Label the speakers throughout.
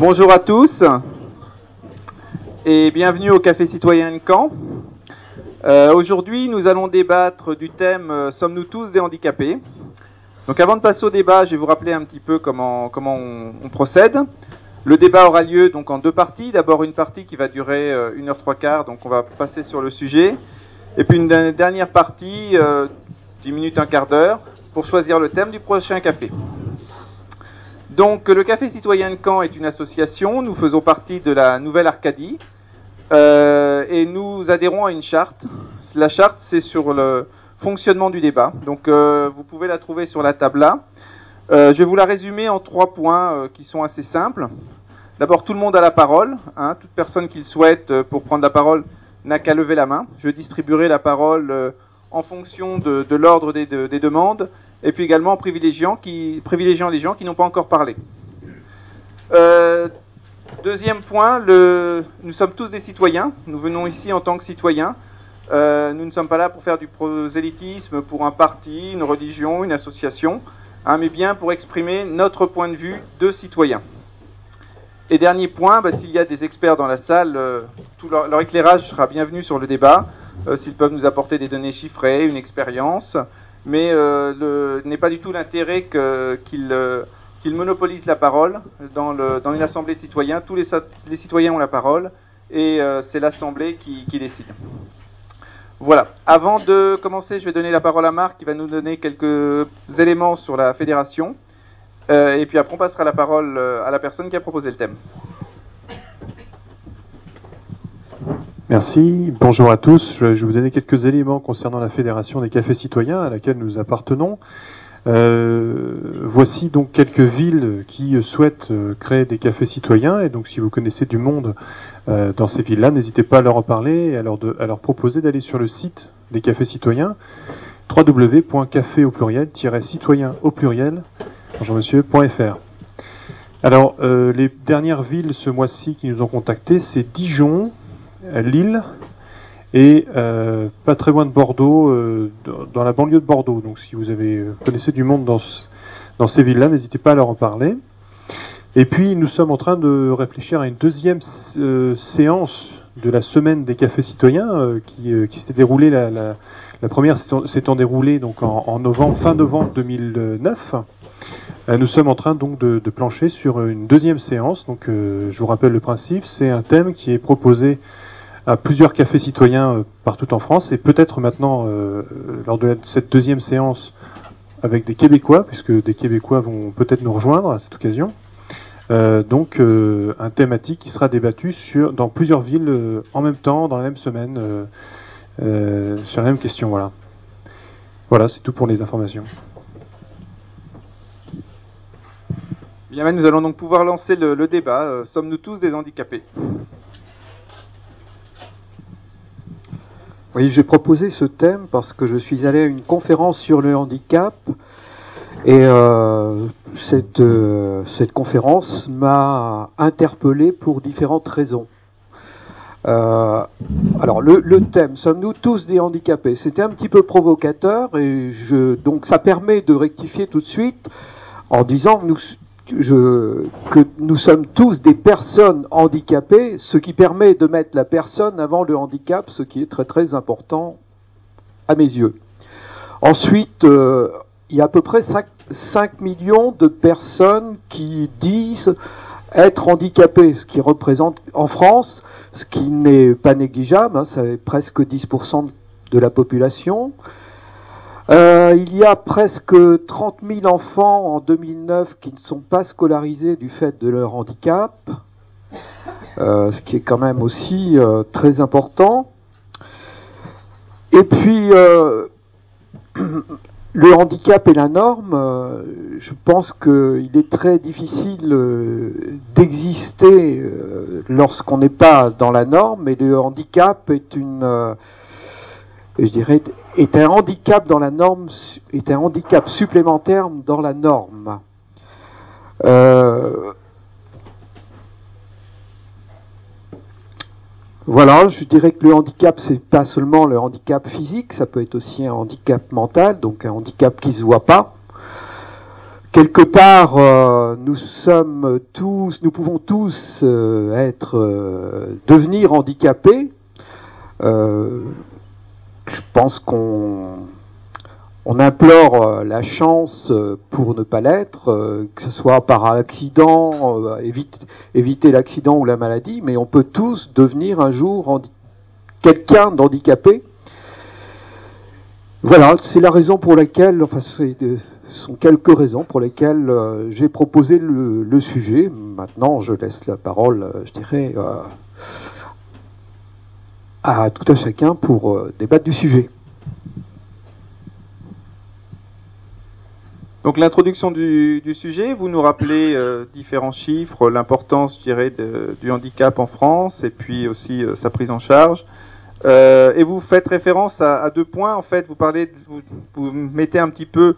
Speaker 1: Bonjour à tous et bienvenue au Café Citoyen de Caen. Euh, Aujourd'hui, nous allons débattre du thème euh, Sommes-nous tous des handicapés? Donc avant de passer au débat, je vais vous rappeler un petit peu comment, on, procède. Le débat aura lieu donc en deux parties. D'abord une partie qui va durer euh, une heure trois quarts, donc on va passer sur le sujet. Et puis une dernière partie, 10 minutes, un quart d'heure, pour choisir le thème du prochain café. Donc le Café Citoyen de Caen est une association, nous faisons partie de la Nouvelle Arcadie euh, et nous adhérons à une charte. La charte c'est sur le fonctionnement du débat, donc euh, vous pouvez la trouver sur la table. Euh, je vais vous la résumer en trois points qui sont assez simples. D'abord tout le monde a la parole, hein, toute personne qui le souhaite pour prendre la parole n'a qu'à lever la main. Je distribuerai la parole en fonction de, l'ordre des, de- des demandes et puis également en privilégiant, les gens qui n'ont pas encore parlé. Euh, deuxième point, nous sommes tous des citoyens. Nous venons ici en tant que citoyens. Euh, nous ne sommes pas là pour faire du prosélytisme pour un parti, une religion, une association, hein, mais bien pour exprimer notre point de vue de citoyens. Et dernier point, bah, s'il y a des experts dans la salle, euh, leur, leur éclairage sera bienvenu sur le débat, s'ils peuvent nous apporter des données chiffrées, une expérience, mais euh, n'est pas du tout l'intérêt euh, qu'ils monopolisent la parole dans, le, dans une assemblée de citoyens. Tous les citoyens ont la parole et euh, c'est l'assemblée qui, qui décide. Voilà. Avant de commencer, je vais donner la parole à Marc qui va nous donner quelques éléments sur la fédération. Euh, et puis après, on passera la parole euh, à la personne qui a proposé le thème.
Speaker 2: Merci, bonjour à tous. Je vais vous donner quelques éléments concernant la Fédération des cafés citoyens à laquelle nous appartenons. Euh, voici donc quelques villes qui souhaitent euh, créer des cafés citoyens et donc si vous connaissez du monde euh, dans ces villes-là, n'hésitez pas à leur en parler et à leur, de- à leur proposer d'aller sur le site des cafés citoyens www.café au pluriel citoyen au pluriel bonjour monsieur.fr. Alors les dernières villes ce mois-ci qui nous ont contactés, c'est Dijon, euh, Lille et euh, pas très loin de Bordeaux, euh, dans- la banlieue de Bordeaux. Donc si vous avez connaissez du monde dans, dans ces villes-là, n'hésitez pas à leur en parler. Et puis nous sommes en train de réfléchir à une deuxième séance de la semaine des cafés citoyens qui, qui s'était déroulée la, la, première s'étant déroulée donc en, en novembre, fin novembre 2009. Euh, Nous sommes en train donc de, plancher sur une deuxième séance. Donc, je vous rappelle le principe, c'est un thème qui est proposé à plusieurs cafés citoyens euh, partout en France et peut-être maintenant euh, lors de cette deuxième séance avec des Québécois, puisque des Québécois vont peut-être nous rejoindre à cette occasion. Euh, donc, euh, un thématique qui sera débattu sur, dans plusieurs villes euh, en même temps, dans la même semaine, euh, euh, sur la même question. Voilà. Voilà, c'est tout pour les informations.
Speaker 1: Bien, nous allons donc pouvoir lancer le, débat. Euh, Sommes-nous tous des handicapés?
Speaker 3: Oui, j'ai proposé ce thème parce que je suis allé à une conférence sur le handicap et euh, cette, euh, cette conférence m'a interpellé pour différentes raisons. Euh, alors le, le thème, sommes-nous tous des handicapés? C'était un petit peu provocateur et je, donc ça permet de rectifier tout de suite en disant que nous, que nous sommes tous des personnes handicapées, ce qui permet de mettre la personne avant le handicap, ce qui est très très important à mes yeux. Ensuite, euh, il y a à peu près 5, 5 millions de personnes qui disent être handicapées, ce qui représente en France, ce qui n'est pas négligeable, hein, c'est presque 10% de la population. Euh, il y a presque 30 000 enfants en 2009 qui ne sont pas scolarisés du fait de leur handicap, euh, ce qui est quand même aussi euh, très important. Et puis, le handicap et la norme, je pense qu'il est très difficile d'exister lorsqu'on n'est pas dans la norme, et le handicap est une... je dirais, est un handicap dans la norme, est un handicap supplémentaire dans la norme. Euh, voilà, je dirais que le handicap, c'est pas seulement le handicap physique, ça peut être aussi un handicap mental, donc un handicap qui se voit pas, quelque part, euh, nous sommes tous, nous pouvons tous euh, être, devenir handicapés. Je pense qu'on on implore la chance pour ne pas l'être, que ce soit par accident, éviter l'accident ou la maladie, mais on peut tous devenir un jour quelqu'un d'handicapé. Voilà, c'est la raison pour laquelle, enfin, c'est sont quelques raisons pour lesquelles euh, j'ai proposé le, sujet. Maintenant, je laisse la parole, euh, je dirais, euh, à tout à chacun pour débattre du sujet.
Speaker 1: Donc l'introduction du, sujet, vous nous rappelez différents chiffres, l'importance, je dirais, du handicap en France et puis aussi sa prise en charge. et vous faites référence à, deux points. En fait, vous parlez, vous mettez un petit peu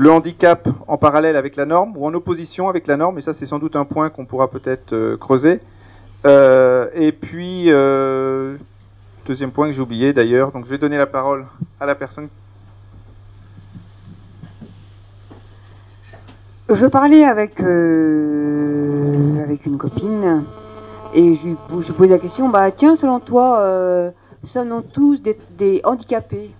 Speaker 1: le handicap en parallèle avec la norme ou en opposition avec la norme, et ça c'est sans doute un point qu'on pourra peut-être euh, creuser. Euh, et puis, euh, deuxième point que j'ai oublié d'ailleurs, donc je vais donner la parole à la personne.
Speaker 4: Je parlais avec, avec une copine et je lui, je la question, bah tiens, selon toi, sommes-nous tous des, handicapés?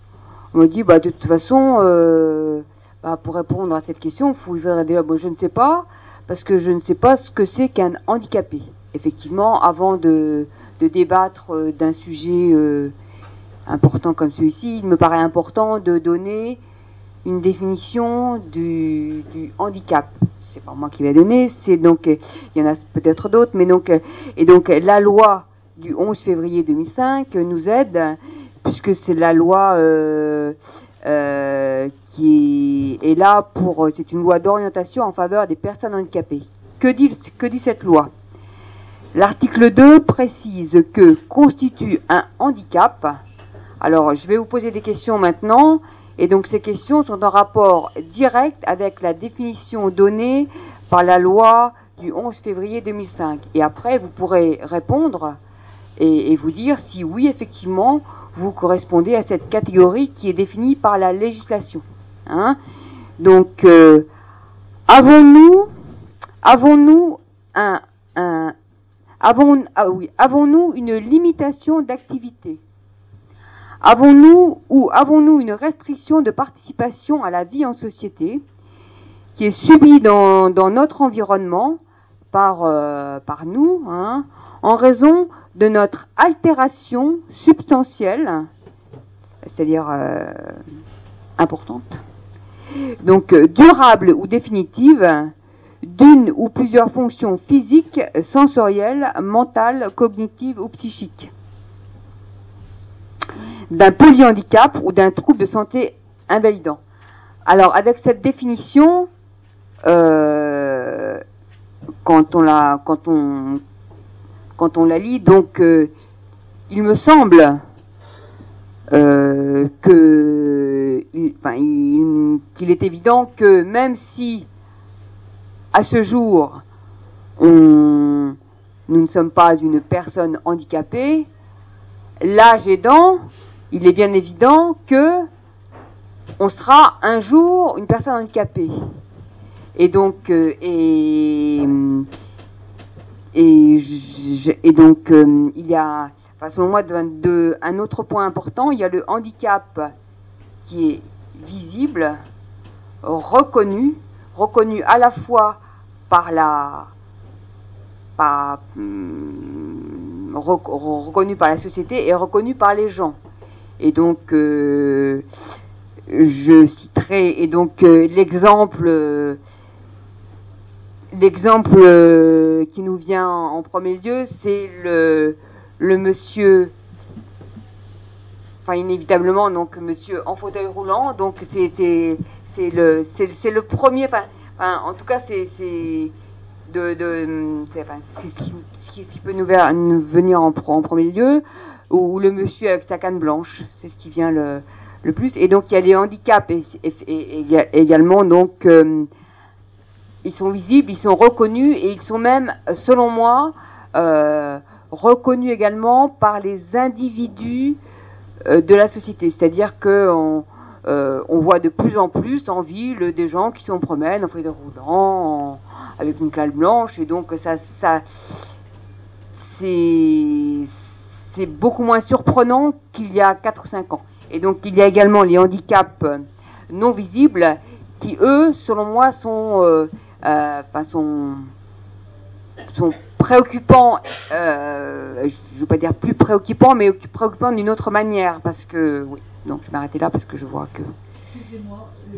Speaker 4: On me dit, bah de toute façon, bah, pour répondre à cette question, il faut dire je ne sais pas, parce que je ne sais pas ce que c'est qu'un handicapé. Effectivement, avant de, débattre euh, d'un sujet euh, important comme celui-ci, il me paraît important de donner une définition du, du handicap. C'est pas moi qui vais donner, c'est donc il y en a peut-être d'autres, mais donc et donc la loi du 11 février 2005 nous aide puisque c'est la loi euh, qui est là pour. C'est une loi d'orientation en faveur des personnes handicapées. Que dit, que dit cette loi? L'article 2 précise que constitue un handicap. Alors, je vais vous poser des questions maintenant. Et donc, ces questions sont en rapport direct avec la définition donnée par la loi du 11 février 2005. Et après, vous pourrez répondre et, vous dire si oui, effectivement, vous correspondez à cette catégorie qui est définie par la législation. Hein. Donc, euh, avons-nous, avons-nous un, ah avons-nous une limitation d'activité? Avons-nous ou avons-nous une restriction de participation à la vie en société qui est subie dans, notre environnement par, euh, par nous, hein, en raison de notre altération substantielle, c'est-à-dire euh, importante, donc euh, durable ou définitive, d'une ou plusieurs fonctions physiques, sensorielles, mentales, cognitives ou psychiques, d'un polyhandicap ou d'un trouble de santé invalidant. Alors avec cette définition, euh, quand on la, lit. Euh, il me semble euh, que, qu'il est évident que même si à ce jour nous ne sommes pas une personne handicapée, l'âge aidant, il est bien évident que on sera un jour une personne handicapée. Et donc, euh, et, et, donc, euh, il y a, selon moi, un autre point important, il y a le handicap qui est visible, reconnu, reconnu à la fois par la, hum, reconnu par la société et reconnu par les gens. Et donc, euh, je citerai et donc euh, l'exemple l'exemple euh, qui nous vient en premier lieu, c'est le, le monsieur, enfin inévitablement, donc monsieur en fauteuil roulant, donc c'est, c'est, le, c'est, le premier, enfin, en tout cas c'est, de, de enfin, ce, qui, peut nous, venir en, premier lieu, ou, le monsieur avec sa canne blanche, c'est ce qui vient le, le plus. Et donc il y a les handicaps et, également donc euh, ils sont visibles, ils sont reconnus et ils sont même, selon moi, euh, reconnus également par les individus euh, de la société. C'est-à-dire que euh, on voit de plus en plus en ville des gens qui se promènent en fauteuil roulant, avec une cale blanche, et donc ça, c'est beaucoup moins surprenant qu'il y a 4 ou 5 ans. Et donc il y a également les handicaps euh, non visibles qui, eux, selon moi, sont, euh, euh, sont, préoccupants, je ne veux pas dire plus préoccupants, mais préoccupants d'une autre manière. Parce que, oui, donc je vais m'arrêter là parce que je vois que.
Speaker 5: Excusez-moi, euh,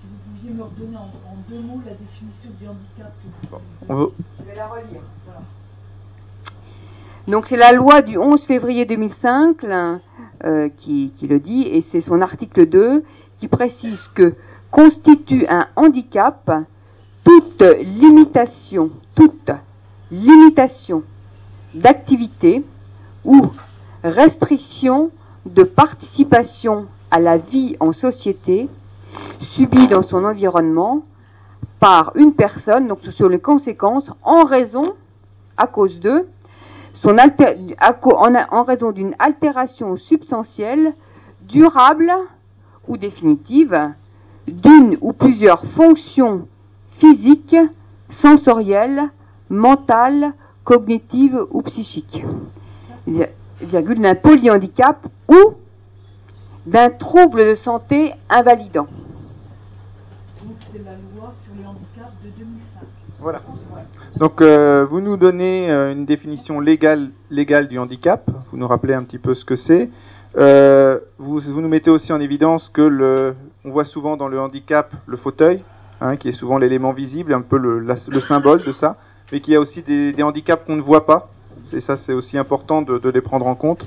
Speaker 5: si vous pouviez me redonner en, en deux mots la définition du handicap. que vous-
Speaker 1: On veut-
Speaker 4: Je vais la relire. Donc c'est la loi du 11 février 2005 là, euh, qui, qui le dit, et c'est son article 2 qui précise que constitue un handicap toute limitation, toute limitation d'activité ou restriction de participation à la vie en société subie dans son environnement par une personne, donc sur les conséquences, en raison, à cause de, son en, en raison d'une altération substantielle, durable ou définitive, d'une ou plusieurs fonctions physiques, sensorielles, mentales, cognitives ou psychiques, d'un polyhandicap ou d'un trouble de santé invalidant.
Speaker 5: Donc c'est la loi sur le handicap de 2005.
Speaker 1: Voilà. Donc euh, vous nous donnez euh, une définition légale, légale du handicap, vous nous rappelez un petit peu ce que c'est. Euh, vous, vous nous mettez aussi en évidence que le, on voit souvent dans le handicap le fauteuil, hein, qui est souvent l'élément visible, un peu le, la- le symbole de ça, mais qu'il y a aussi des, des handicaps qu'on ne voit pas. C'est ça, c'est aussi important de, les prendre en compte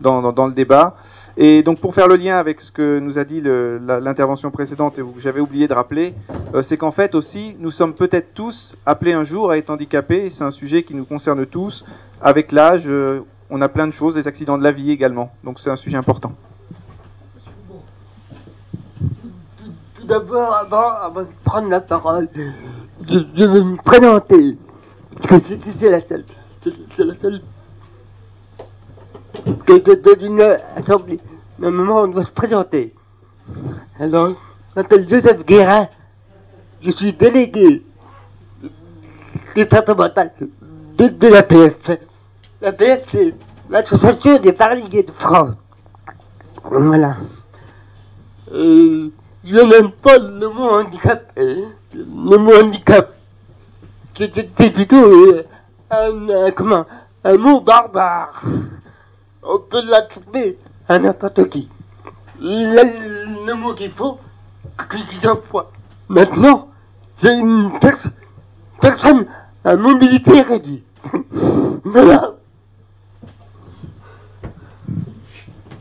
Speaker 1: dans, le débat. Et donc pour faire le lien avec ce que nous a dit l'intervention précédente et que j'avais oublié de rappeler, euh, c'est qu'en fait aussi, nous sommes peut-être tous appelés un jour à être handicapés, et c'est un sujet qui nous concerne tous. Avec l'âge, euh, on a plein de choses, des accidents de la vie également, donc c'est un sujet important.
Speaker 6: Tout d'abord, avant, avant de prendre la parole, je, veux me présenter. Parce que c'est la seule. C'est la seule. Que de, d'une assemblée. Normalement, on doit se présenter. Alors, je m'appelle Joseph Guérin. Je suis délégué départemental de, de la PF. La PF, c'est l'Association des paralysés de France. Voilà. Euh, je n'aime pas le mot handicap. euh, Le mot handicap. C'est plutôt euh, un, un- comment, un mot barbare. On peut l'attribuer à n'importe qui. Le, le mot qu'il faut, qu'il s'emploie. Maintenant, c'est une perso- personne à mobilité réduite. voilà.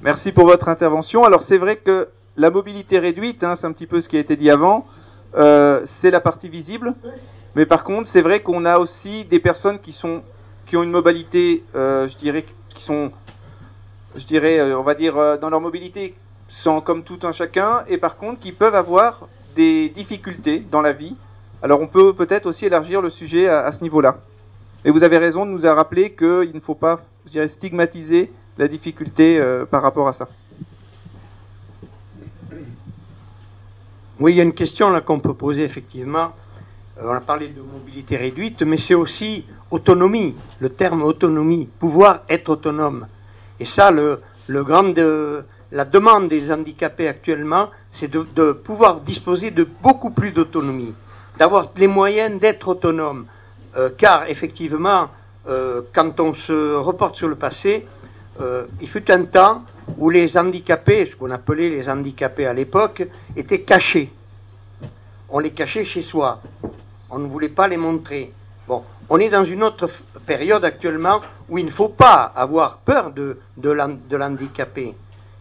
Speaker 1: Merci pour votre intervention. Alors c'est vrai que la mobilité réduite, hein, c'est un petit peu ce qui a été dit avant, euh, c'est la partie visible. Mais par contre, c'est vrai qu'on a aussi des personnes qui sont qui ont une mobilité, euh, je dirais, qui sont, je dirais, euh, on va dire, euh, dans leur mobilité, sans comme tout un chacun, et par contre qui peuvent avoir des difficultés dans la vie. Alors on peut peut-être aussi élargir le sujet à, ce niveau-là. Et vous avez raison de nous rappeler qu'il ne faut pas, je dirais, stigmatiser la difficulté par rapport à ça.
Speaker 7: Oui, il y a une question là qu'on peut poser effectivement. Euh, on a parlé de mobilité réduite, mais c'est aussi autonomie. Le terme autonomie, pouvoir être autonome. Et ça, le, le de- la demande des handicapés actuellement, c'est de, pouvoir disposer de beaucoup plus d'autonomie, d'avoir les moyens d'être autonome. Euh, car effectivement, euh, quand on se reporte sur le passé, euh, il fut un temps où les handicapés, ce qu'on appelait les handicapés à l'époque, étaient cachés. On les cachait chez soi. On ne voulait pas les montrer. Bon, on est dans une autre période actuellement où il ne faut pas avoir peur de, de l'handicapé.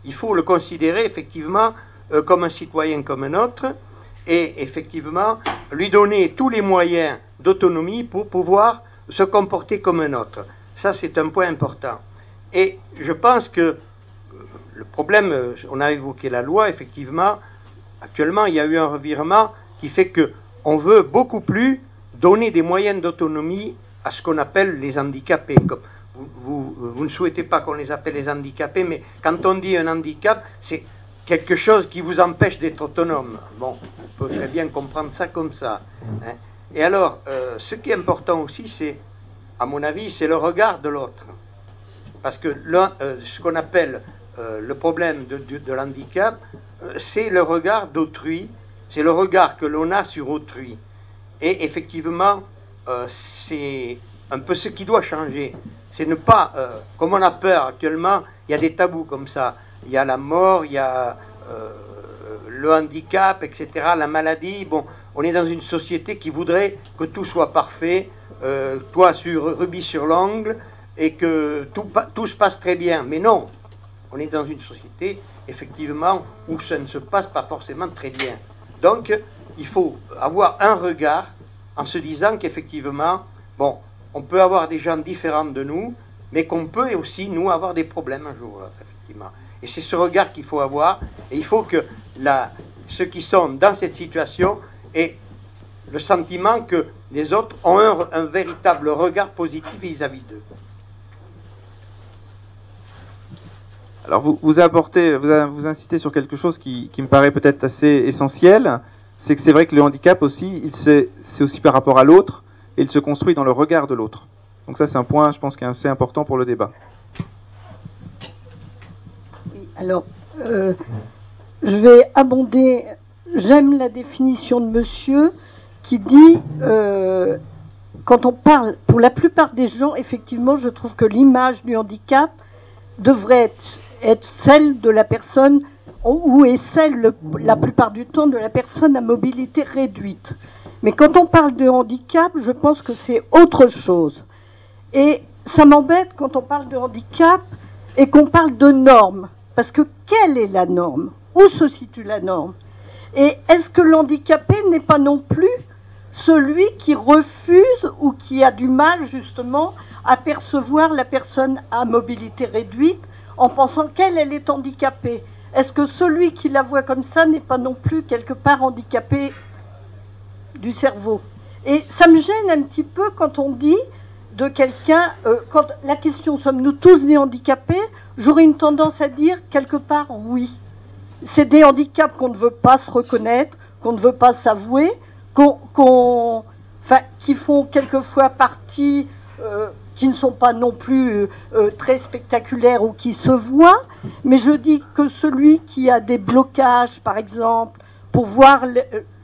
Speaker 7: Il faut le considérer effectivement euh, comme un citoyen comme un autre et effectivement lui donner tous les moyens d'autonomie pour pouvoir se comporter comme un autre. Ça, c'est un point important. Et je pense que euh, le problème, euh, on a évoqué la loi, effectivement, actuellement, il y a eu un revirement qui fait que on veut beaucoup plus donner des moyens d'autonomie à ce qu'on appelle les handicapés. Vous, ne souhaitez pas qu'on les appelle les handicapés, mais quand on dit un handicap, c'est quelque chose qui vous empêche d'être autonome. Bon, on peut très bien comprendre ça comme ça. hein. Et alors, euh, ce qui est important aussi, c'est, à mon avis, c'est le regard de l'autre. Parce que euh, ce qu'on appelle euh, le problème de, l'handicap, c'est le regard d'autrui, c'est le regard que l'on a sur autrui. Et effectivement, euh, c'est un peu ce qui doit changer. C'est ne pas, euh, comme on a peur actuellement, il y a des tabous comme ça. Il y a la mort, il y a euh, le handicap, etc., la maladie. Bon, on est dans une société qui voudrait que tout soit parfait, toi sur rubis sur l'ongle, et que tout se passe très bien. Mais non, on est dans une société, effectivement, où ça ne se passe pas forcément très bien. Donc, il faut avoir un regard en se disant qu'effectivement, bon, on peut avoir des gens différents de nous, mais qu'on peut aussi, nous, avoir des problèmes un jour ou l'autre, effectivement. Et c'est ce regard qu'il faut avoir, et il faut que ceux qui sont dans cette situation aient le sentiment que les autres ont un, un véritable regard positif vis-à-vis d'eux.
Speaker 1: Alors vous, vous apportez, vous, insistez sur quelque chose qui, me paraît peut-être assez essentiel, c'est que c'est vrai que le handicap aussi, c'est aussi par rapport à l'autre, et il se construit dans le regard de l'autre. Donc ça c'est un point, je pense, qui est assez important pour le débat.
Speaker 8: Oui, alors, euh, je vais abonder. J'aime la définition de monsieur qui dit euh, quand on parle, pour la plupart des gens, effectivement, je trouve que l'image du handicap devrait être, être celle de la personne, ou est celle le- la plupart du temps de la personne à mobilité réduite. Mais quand on parle de handicap, je pense que c'est autre chose. Et ça m'embête quand on parle de handicap et qu'on parle de normes. Parce que quelle est la norme? Où se situe la norme? Et est-ce que l'handicapé n'est pas non plus celui qui refuse ou qui a du mal justement à percevoir la personne à mobilité réduite? En pensant qu'elle, elle est handicapée Est-ce que celui qui la voit comme ça n'est pas non plus quelque part handicapé du cerveau? Et ça me gêne un petit peu quand on dit de quelqu'un, euh, quand la question sommes-nous tous des handicapés, j'aurais une tendance à dire quelque part oui. C'est des handicaps qu'on ne veut pas se reconnaître, qu'on ne veut pas s'avouer, qu'on, qu'on- enfin, qui font quelquefois partie, euh, qui ne sont pas non plus euh, euh, très spectaculaires ou qui se voient, mais je dis que celui qui a des blocages, par exemple, pour voir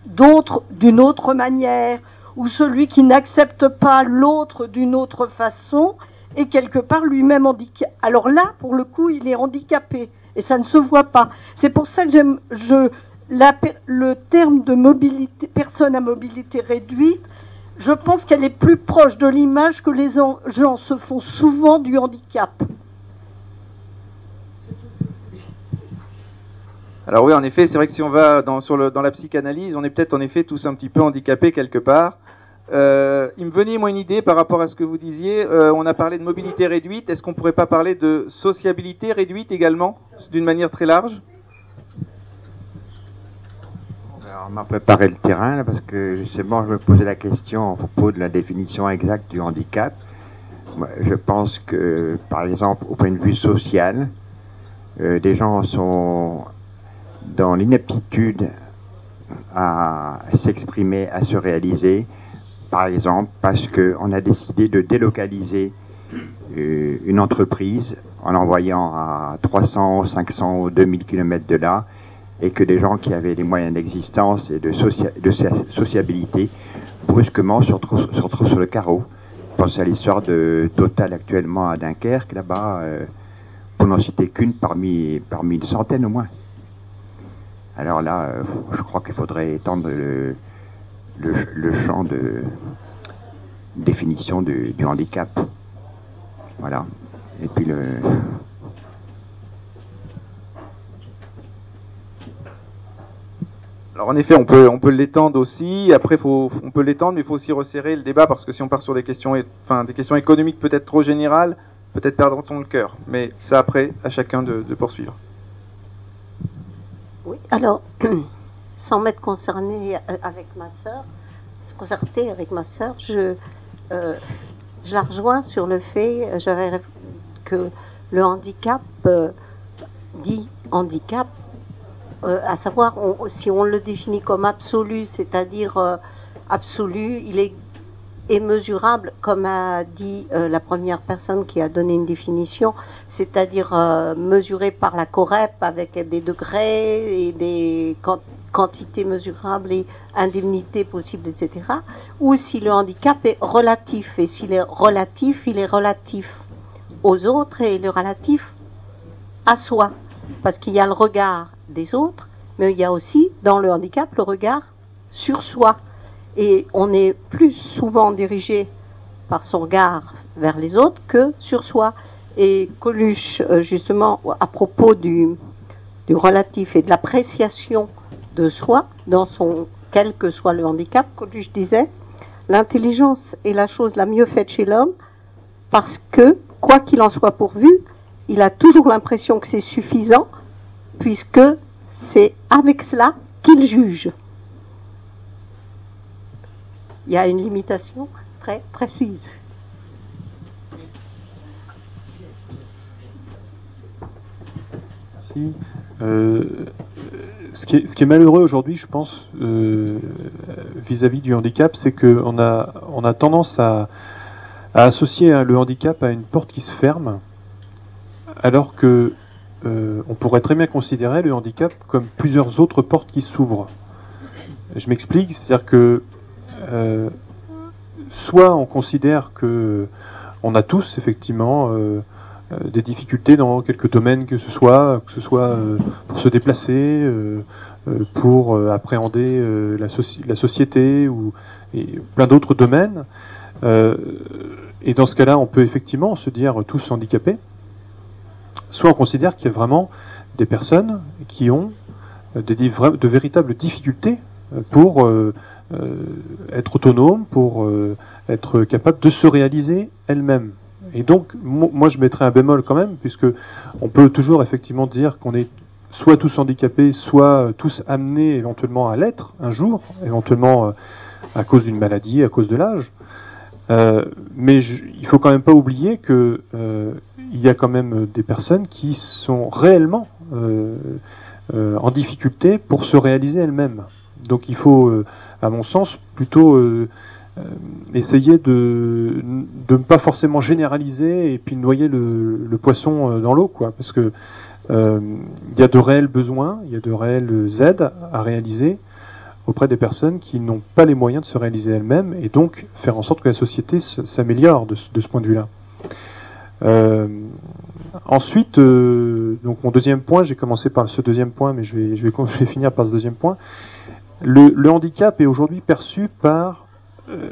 Speaker 8: d'autres d'une autre manière, ou celui qui n'accepte pas l'autre d'une autre façon, est quelque part lui-même handicapé. Alors là, pour le coup, il est handicapé et ça ne se voit pas. C'est pour ça que j'aime le terme de personne à mobilité réduite. Je pense qu'elle est plus proche de l'image que les en- gens se font souvent du handicap.
Speaker 1: Alors oui, en effet, c'est vrai que si on va dans, la psychanalyse, on est peut-être en effet tous un petit peu handicapés quelque part. Euh, il me venait moi une idée par rapport à ce que vous disiez. Euh, on a parlé de mobilité réduite. Est-ce qu'on pourrait pas parler de sociabilité réduite également, d'une manière très large?
Speaker 9: On m'a préparé le terrain parce que justement, je me posais la question à propos de la définition exacte du handicap. Je pense que, par exemple, au point de vue social, euh, des gens sont dans l'inaptitude à s'exprimer, à se réaliser, par exemple, parce qu'on a décidé de délocaliser euh, une entreprise en l'envoyant à 300, 500 ou 2000 km de là, et que des gens qui avaient les moyens d'existence et de, socia- de socia- sociabilité brusquement se retrouvent, sur le carreau. Pensez à l'histoire de Total actuellement à Dunkerque, là-bas, euh, pour n'en citer qu'une parmi, parmi une centaine au moins. Alors là, euh, je crois qu'il faudrait étendre le, le, champ de définition du handicap. Voilà. Et puis le.
Speaker 1: Alors en effet, on peut, on peut l'étendre aussi. Après, faut, on peut l'étendre, mais il faut aussi resserrer le débat parce que si on part sur des questions, enfin, des questions économiques peut-être trop générales, peut-être perdra-t-on le cœur. Mais ça après, à chacun de, poursuivre.
Speaker 10: Oui, alors, sans m'être concernée euh, avec ma sœur, se concerter avec ma sœur, je, euh, je la rejoins sur le fait euh, que le handicap, dit handicap, euh, à savoir si on le définit comme absolu, c'est-à-dire euh, absolu, il est, est mesurable, comme a dit euh, la première personne qui a donné une définition, c'est-à-dire mesuré par la COREP avec des degrés et des quan- quantités mesurables et indemnités possibles, etc. Ou si le handicap est relatif, et s'il est relatif, il est relatif aux autres et le relatif à soi. Parce qu'il y a le regard des autres, mais il y a aussi dans le handicap le regard sur soi. Et on est plus souvent dirigé par son regard vers les autres que sur soi. Et Coluche, euh, justement, à propos du, du relatif et de l'appréciation de soi, dans son quel que soit le handicap, Coluche disait, l'intelligence est la chose la mieux faite chez l'homme parce que, quoi qu'il en soit pourvu, il a toujours l'impression que c'est suffisant, puisque c'est avec cela qu'il juge. Il y a une limitation très précise.
Speaker 2: Merci. Euh, ce, qui est, malheureux aujourd'hui, je pense, euh, vis-à-vis du handicap, c'est qu'on a, on a tendance à, à associer hein, le handicap à une porte qui se ferme, alors que euh, on pourrait très bien considérer le handicap comme plusieurs autres portes qui s'ouvrent. Je m'explique, c'est-à-dire que euh, soit on considère que on a tous effectivement euh, des difficultés dans quelques domaines que ce soit, que ce soit pour se déplacer, pour appréhender la, soci- la société ou plein d'autres domaines. Et dans ce cas-là, on peut effectivement se dire tous handicapés. Soit on considère qu'il y a vraiment des personnes qui ont euh, de véritables difficultés euh, pour euh, être autonomes, pour être capable de se réaliser elles-mêmes. Et donc, mo- moi, je mettrais un bémol quand même, puisque on peut toujours effectivement dire qu'on est soit tous handicapés, soit tous amenés éventuellement à l'être un jour, éventuellement à cause d'une maladie, à cause de l'âge. Euh, mais je- il faut quand même pas oublier que euh, il y a quand même des personnes qui sont réellement euh, euh, en difficulté pour se réaliser elles-mêmes. Donc il faut, euh, à mon sens, plutôt euh, euh, essayer de, de ne pas forcément généraliser et puis noyer le, poisson euh, dans l'eau, quoi, parce que euh, il y a de réels besoins, il y a de réelles aides à réaliser auprès des personnes qui n'ont pas les moyens de se réaliser elles-mêmes et donc faire en sorte que la société s'améliore de, ce- point de vue-là. Euh, ensuite, euh, donc mon deuxième point, j'ai commencé par ce deuxième point, mais je vais, finir par ce deuxième point. Le, le handicap est aujourd'hui perçu par euh,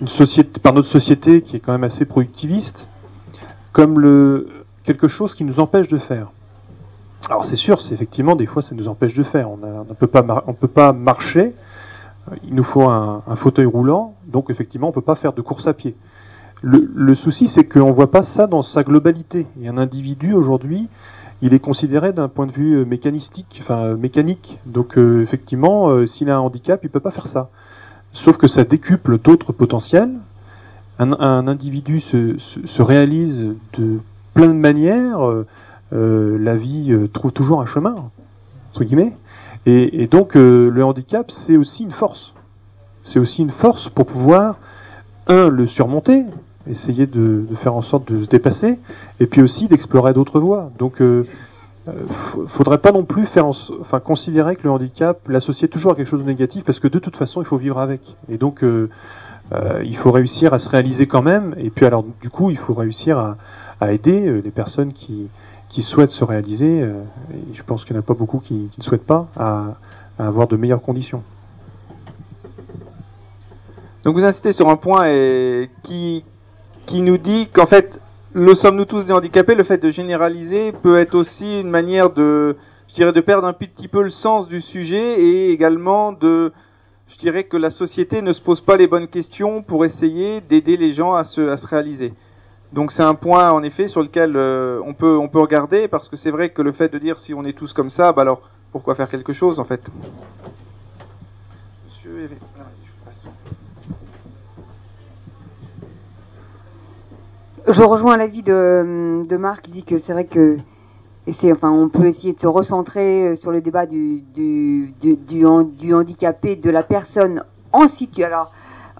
Speaker 2: une société, par notre société qui est quand même assez productiviste, comme le quelque chose qui nous empêche de faire. Alors c'est sûr, c'est effectivement des fois ça nous empêche de faire. On ne peut pas marcher. Il nous faut un, fauteuil roulant, donc effectivement on peut pas faire de course à pied. Le, souci c'est qu'on voit pas ça dans sa globalité. Et un individu aujourd'hui, il est considéré d'un point de vue euh, mécanistique, enfin euh, mécanique. Donc euh, effectivement, s'il a un handicap, il peut pas faire ça. Sauf que ça décuple d'autres potentiels. Un, individu se, se, se réalise de plein de manières. La vie euh, trouve toujours un chemin, entre guillemets. Et, donc euh, le handicap, c'est aussi une force. C'est aussi une force pour pouvoir, un, le surmonter, essayer de, faire en sorte de se dépasser, et puis aussi d'explorer d'autres voies. Donc euh, euh, faudrait pas non plus faire, enfin considérer que le handicap, l'associer toujours à quelque chose de négatif, parce que de toute façon, il faut vivre avec. Et donc euh, euh, il faut réussir à se réaliser quand même. Et puis alors du coup, il faut réussir à, aider euh, les personnes qui qui souhaitent se réaliser, euh, et je pense qu'il n'y en a pas beaucoup qui, ne souhaitent pas, à, avoir de meilleures conditions.
Speaker 1: Donc vous insistez sur un point qui, qui nous dit qu'en fait, le sommes-nous tous des handicapés, le fait de généraliser peut être aussi une manière de, je dirais, de perdre un petit peu le sens du sujet et également de, je dirais que la société ne se pose pas les bonnes questions pour essayer d'aider les gens à se, à se réaliser. Donc c'est un point en effet sur lequel euh, on peut on peut regarder parce que c'est vrai que le fait de dire si on est tous comme ça, bah alors pourquoi faire quelque chose en fait? Monsieur ah, je
Speaker 4: rejoins l'avis de, de Marc qui dit que c'est vrai que et enfin on peut essayer de se recentrer euh, sur le débat du du du, du, du handicapé de la personne en situation alors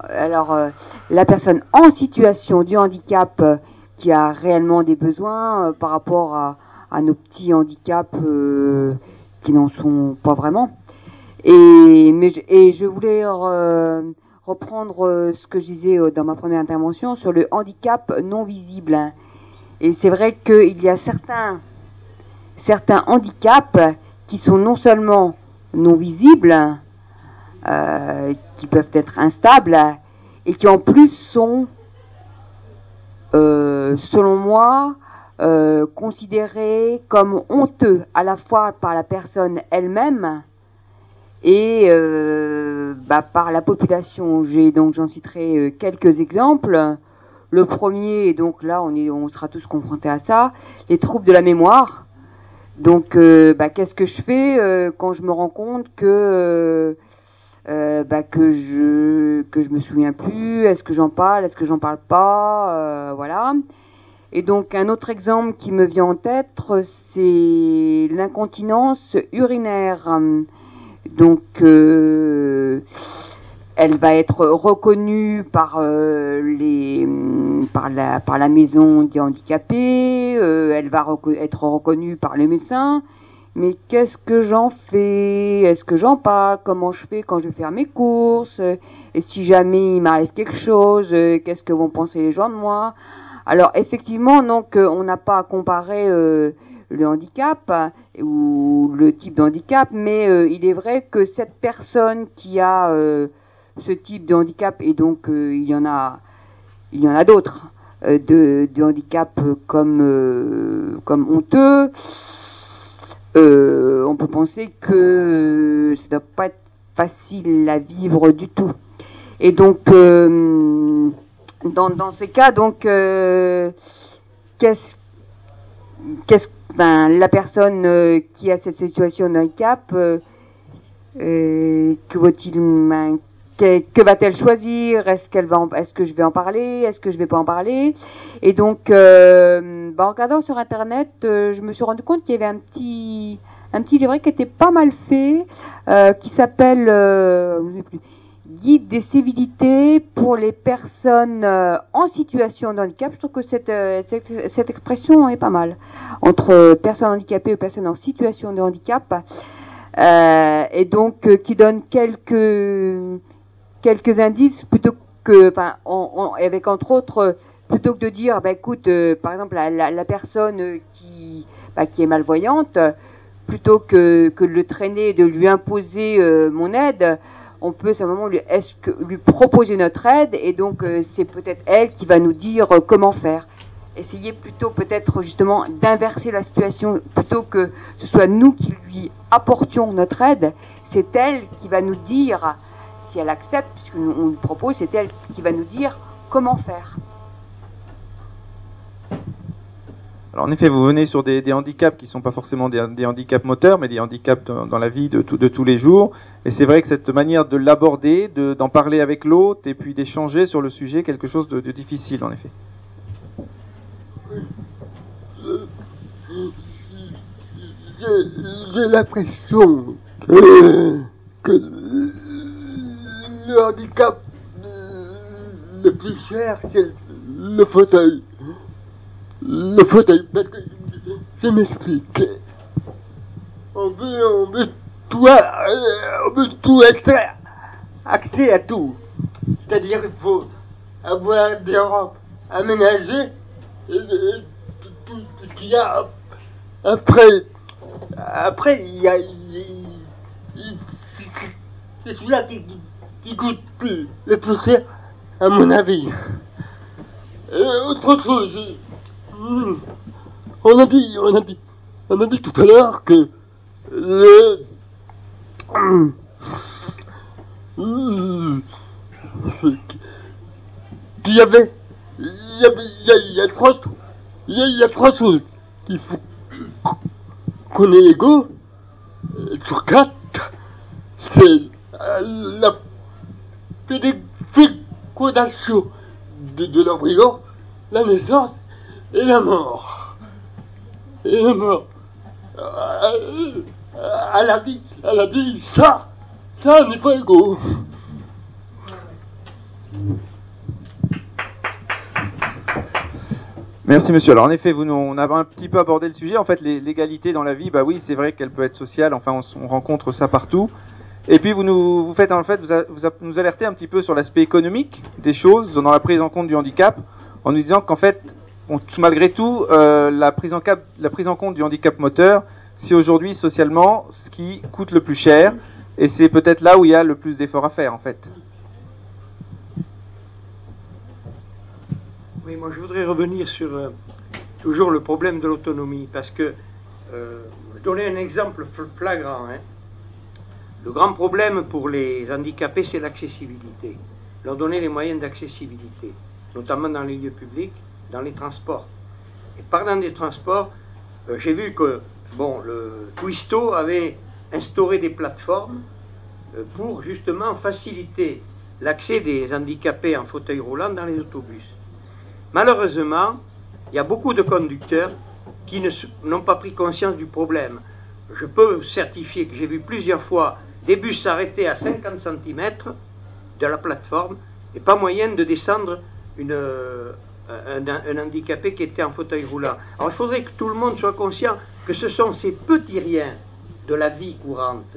Speaker 4: alors euh, la personne en situation du handicap euh, qui a réellement des besoins euh, par rapport à, nos petits handicaps qui n'en sont pas vraiment et mais je, je voulais reprendre ce que je disais dans ma première intervention sur le handicap non visible hein. et c'est vrai qu'il y a certains certains handicaps qui sont non seulement non visibles, euh, qui peuvent être instables, et qui en plus sont, euh, selon moi, euh, considérés comme honteux à la fois par la personne elle-même et bah, par la population. J'ai donc j'en citerai quelques exemples. Le premier, et donc là on est, on sera tous confrontés à ça, les troubles de la mémoire. Donc, bah, qu'est-ce que je fais quand je me rends compte que euh, bah, que je que je me souviens plus Est-ce que j'en parle? Est-ce que j'en parle pas? Euh, Voilà. Et donc un autre exemple qui me vient en tête, c'est l'incontinence urinaire. Donc euh, elle va être reconnue par euh, les par la par la maison des handicapés, euh, elle va être reconnue par les médecins. Mais qu'est-ce que j'en fais? Est-ce que j'en parle? Comment je fais quand je vais faire mes courses? Et si jamais il m'arrive quelque chose, euh, qu'est-ce que vont penser les gens de moi? Alors effectivement, donc euh, on n'a pas à comparer euh, le handicap ou le type de handicap, mais il est vrai que cette personne qui a ce type de handicap et donc il y en a il y en a d'autres de, de handicap comme comme honteux euh, on peut penser que ça doit pas être facile à vivre du tout. Et donc euh, dans, ces cas donc euh, qu'est-ce qu'est-ce ben, la personne qui a cette situation de handicap que vaut-il que, que va-t-elle choisir? Est-ce qu'elle va, est-ce que je vais en parler? Est-ce que je vais pas en parler? Et donc, euh, bah, en regardant sur internet, euh, je me suis rendu compte qu'il y avait un petit, un petit livret qui était pas mal fait, euh, qui s'appelle, euh, je sais plus, Guide des civilités pour les personnes euh, en situation de handicap. Je trouve que cette, euh, cette, cette expression est pas mal entre personnes handicapées et personnes en situation de handicap. Et donc qui donne quelques quelques indices plutôt que, enfin, en- en- avec entre autres, euh, plutôt que de dire, bah écoute, euh, par exemple, la, la, personne qui, bah, qui est malvoyante, plutôt que, de le traîner, de lui imposer euh, mon aide, on peut simplement lui, que, lui proposer notre aide, et donc c'est peut-être elle qui va nous dire comment faire. Essayer plutôt peut-être justement d'inverser la situation, plutôt que ce soit nous qui lui apportions notre aide, c'est elle qui va nous dire si elle accepte, puisque nous, on lui propose, c'est elle qui va nous dire comment faire.
Speaker 1: Alors en effet, vous venez sur des, des handicaps qui sont pas forcément des, des handicaps moteurs, mais des handicaps dans, dans la vie de, tout- de tous les jours. Et c'est vrai que cette manière de l'aborder, de- d'en parler avec l'autre et puis d'échanger sur le sujet, quelque chose de, de difficile en effet.
Speaker 6: J'ai j'ai l'impression que, que le handicap le plus cher, c'est le fauteuil. Le fauteuil, parce que je m'explique. On veut, on veut tout, euh, on veut tout extraire, accès à tout. C'est-à-dire qu'il faut avoir des rampes aménagées et, et tout, ce qu'il y a après. Après, il y a. C'est celui-là qui, qui, qui coûte le- plus cher, à mon avis. Et autre chose, hmm, on a dit, on a dit, on a dit tout à l'heure que le. hmm, hmm, qu'il y avait, il y avait, il y a, trois, il y a, il y a trois choses. Il faut qu'on est égaux, euh, sur quatre, c'est euh, la fécondation de, de l'embryon, la naissance et la mort. Et la mort. euh, elle a dit, elle a dit ça, ça n'est pas égaux.
Speaker 1: Merci monsieur. Alors en effet, vous, on a un petit peu abordé le sujet. En fait, l'égalité dans la vie, bah oui, c'est vrai qu'elle peut être sociale. Enfin, on rencontre ça partout. Et puis vous nous, vous faites en fait, vous, nous alertez un petit peu sur l'aspect économique des choses dans la prise en compte du handicap, en nous disant qu'en fait, malgré tout, euh, la prise en compte du handicap moteur, c'est aujourd'hui socialement ce qui coûte le plus cher, et c'est peut-être là où il y a le plus d'efforts à faire en fait.
Speaker 7: Oui, moi je voudrais revenir sur euh, toujours le problème de l'autonomie, parce que, euh, donner un exemple fl- flagrant, hein. Le grand problème pour les handicapés, c'est l'accessibilité. Leur donner les moyens d'accessibilité, notamment dans les lieux publics, dans les transports. Et parlant des transports, euh, j'ai vu que bon, le Twisto avait instauré des plateformes euh, pour justement faciliter l'accès des handicapés en fauteuil roulant dans les autobus. Malheureusement, il y a beaucoup de conducteurs qui n'ont pas pris conscience du problème. Je peux certifier que j'ai vu plusieurs fois des bus s'arrêter à 50 cm de la plateforme et pas moyen de descendre euh, un, handicapé qui était en fauteuil roulant. Alors il faudrait que tout le monde soit conscient que ce sont ces petits riens de la vie courante.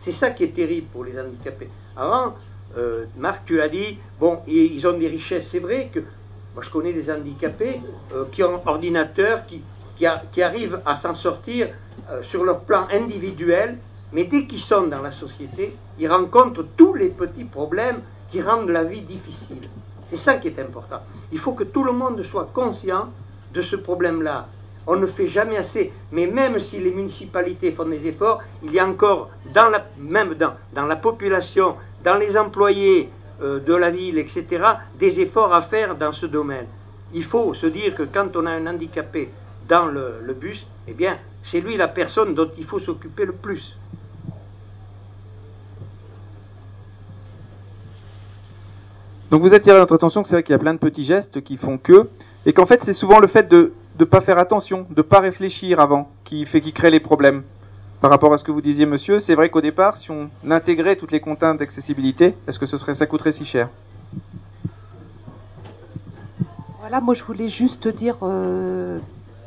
Speaker 7: C'est ça qui est terrible pour les handicapés. Avant, euh, Marc, tu as dit, bon, ils ont des richesses. C'est vrai que moi, je connais des handicapés euh, qui ont ordinateur, qui, arrivent à s'en sortir sur leur plan individuel, mais dès qu'ils sont dans la société, ils rencontrent tous les petits problèmes qui rendent la vie difficile. C'est ça qui est important. Il faut que tout le monde soit conscient de ce problème-là. On ne fait jamais assez, mais même si les municipalités font des efforts, il y a encore, même dans, dans la population, dans les employés euh, de la ville, etc., des efforts à faire dans ce domaine. Il faut se dire que quand on a un handicapé dans le, le bus, eh bien, c'est lui la personne dont il faut s'occuper le plus.
Speaker 1: Donc vous attirez notre attention que c'est vrai qu'il y a plein de petits gestes qui font que, et qu'en fait c'est souvent le fait de ne pas faire attention, de pas réfléchir avant, qui fait qui crée les problèmes. Par rapport à ce que vous disiez, monsieur, c'est vrai qu'au départ, si on intégrait toutes les contraintes d'accessibilité, est-ce que ce serait ça coûterait si cher?
Speaker 11: Voilà, moi je voulais juste dire euh,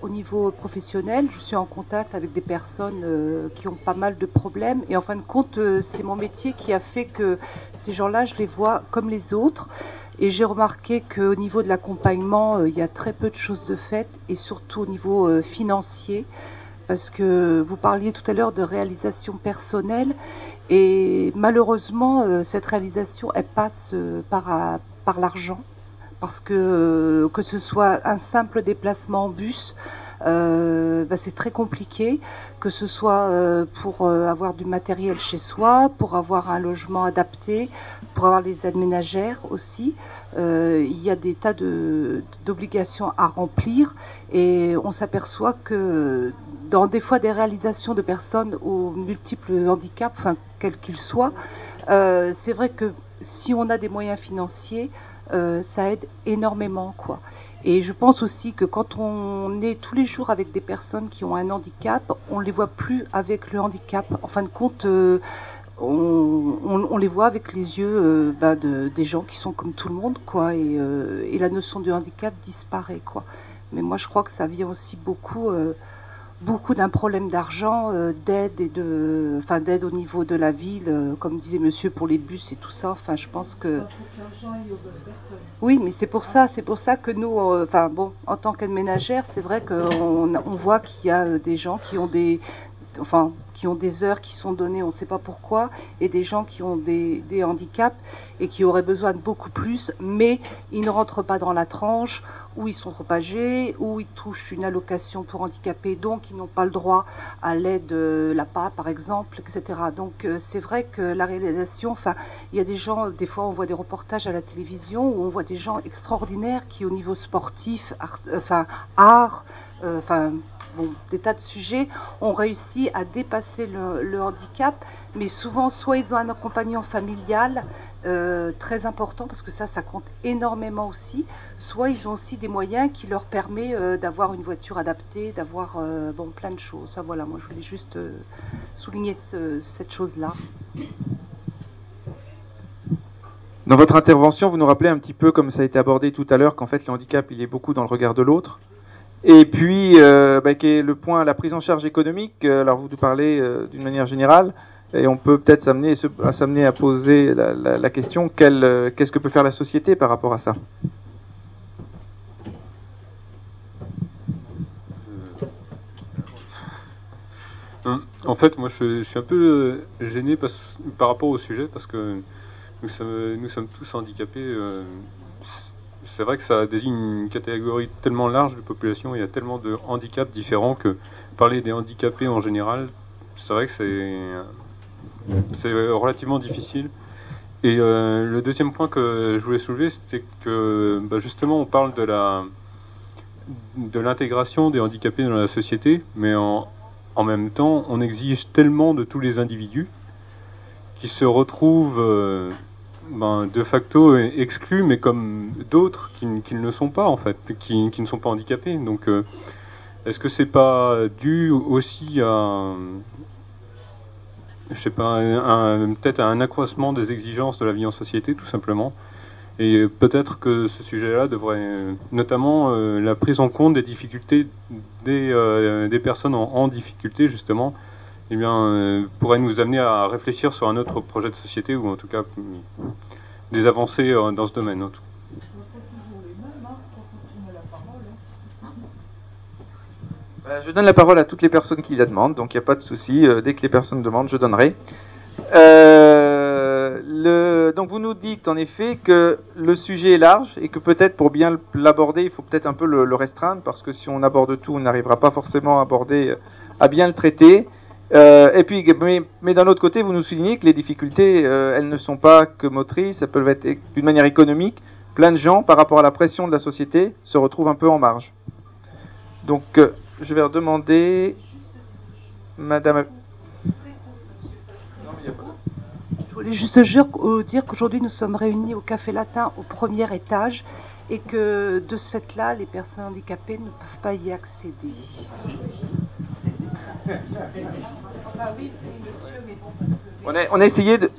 Speaker 11: au niveau professionnel, je suis en contact avec des personnes euh, qui ont pas mal de problèmes et en fin de compte, euh, c'est mon métier qui a fait que ces gens-là, je les vois comme les autres. Et j'ai remarqué qu'au niveau de l'accompagnement, euh, il y a très peu de choses de faites et surtout au niveau financier. Parce que vous parliez tout à l'heure de réalisation personnelle et malheureusement, cette réalisation, elle passe par l'argent parce que euh, que ce soit un simple déplacement en bus, euh, bah, c'est très compliqué, que ce soit euh, pour avoir du matériel chez soi, pour avoir un logement adapté, pour avoir les aides ménagères aussi. Il y a des tas d'obligations à remplir et on s'aperçoit que dans des fois des réalisations de personnes aux multiples handicaps, enfin quels qu'ils soient, c'est vrai que si on a des moyens financiers, euh, ça aide énormément quoi. Et je pense aussi que quand on est tous les jours avec des personnes qui ont un handicap, on les voit plus avec le handicap. En fin de compte, euh, on, on- les voit avec les yeux euh, ben, de, des gens qui sont comme tout le monde quoi. Et, la notion du handicap disparaît quoi. Mais moi je crois que ça vient aussi beaucoup beaucoup d'un problème d'argent, euh, d'aide et de, enfin d'aide au niveau de la ville, euh, comme disait Monsieur pour les bus et tout ça. Enfin, je pense que oui, mais c'est pour ça, c'est pour ça que nous, euh, enfin bon, en tant qu'aide ménagère, c'est vrai qu'on on voit qu'il y a des gens qui ont des, enfin, qui ont des heures qui sont données, on ne sait pas pourquoi, et des gens qui ont des, handicaps et qui auraient besoin de beaucoup plus, mais ils ne rentrent pas dans la tranche, ou ils sont trop âgés, ou ils touchent une allocation pour handicapés, donc ils n'ont pas le droit à l'aide de l'APA, par exemple, etc. Donc euh, c'est vrai que la réalisation, enfin, il y a des gens, des fois on voit des reportages à la télévision où on voit des gens extraordinaires qui au niveau sportif, art- enfin art, euh, enfin bon, des tas de sujets, ont réussi à dépasser le, handicap, mais souvent, soit ils ont un accompagnant familial euh, très important, parce que ça, ça compte énormément aussi, soit ils ont aussi des moyens qui leur permettent euh, d'avoir une voiture adaptée, d'avoir euh, bon, plein de choses. Ça, voilà, moi, je voulais juste souligner ce- cette chose-là.
Speaker 1: Dans votre intervention, vous nous rappelez un petit peu, comme ça a été abordé tout à l'heure, qu'en fait le handicap, il est beaucoup dans le regard de l'autre. Et puis, euh, bah, qui est le point, la prise en charge économique. euh, Alors, vous nous parlez euh, d'une manière générale, et on peut peut-être s'amener à s'amener à poser la, la- la question qu'est-ce que peut faire la société par rapport à ça?
Speaker 12: En fait, moi, je, je suis un peu gêné parce- par rapport au sujet parce que nous sommes, nous sommes tous handicapés. euh, c'est vrai que ça désigne une catégorie tellement large de population, il y a tellement de handicaps différents que parler des handicapés en général, c'est vrai que c'est relativement difficile. Et euh, le deuxième point que je voulais soulever, c'était que bah, justement on parle de la de l'intégration des handicapés dans la société, mais en, en même temps, on exige tellement de tous les individus qui se retrouvent euh, ben, de facto exclus, mais comme d'autres qui, ne le sont pas en fait, qui, ne sont pas handicapés. Donc, euh, est-ce que c'est pas dû aussi à, je sais pas, peut-être à un accroissement des exigences de la vie en société, tout simplement et peut-être que ce sujet-là devrait, euh, notamment euh, la prise en compte des difficultés des, euh, personnes en difficulté, justement, eh bien, euh, pourrait nous amener à réfléchir sur un autre projet de société, ou en tout cas des avancées euh, dans ce domaine.
Speaker 1: Je donne la parole à toutes les personnes qui la demandent, donc il n'y a pas de souci. euh, dès que les personnes demandent, je donnerai. Donc vous nous dites en effet que le sujet est large et que peut-être pour bien l'aborder, il faut peut-être un peu le, le restreindre parce que si on aborde tout, on n'arrivera pas forcément à aborder, à bien le traiter. Euh, et puis, mais, mais d'un autre côté, vous nous soulignez que les difficultés, euh, elles ne sont pas que motrices, elles peuvent être d'une manière économique. Plein de gens, par rapport à la pression de la société, se retrouvent un peu en marge. Donc, euh, je vais redemander, Madame.
Speaker 11: Je voulais juste dire qu'aujourd'hui nous sommes réunis au Café Latin au premier étage et que de ce fait-là, les personnes handicapées ne peuvent pas y accéder.
Speaker 1: On a, essayé de.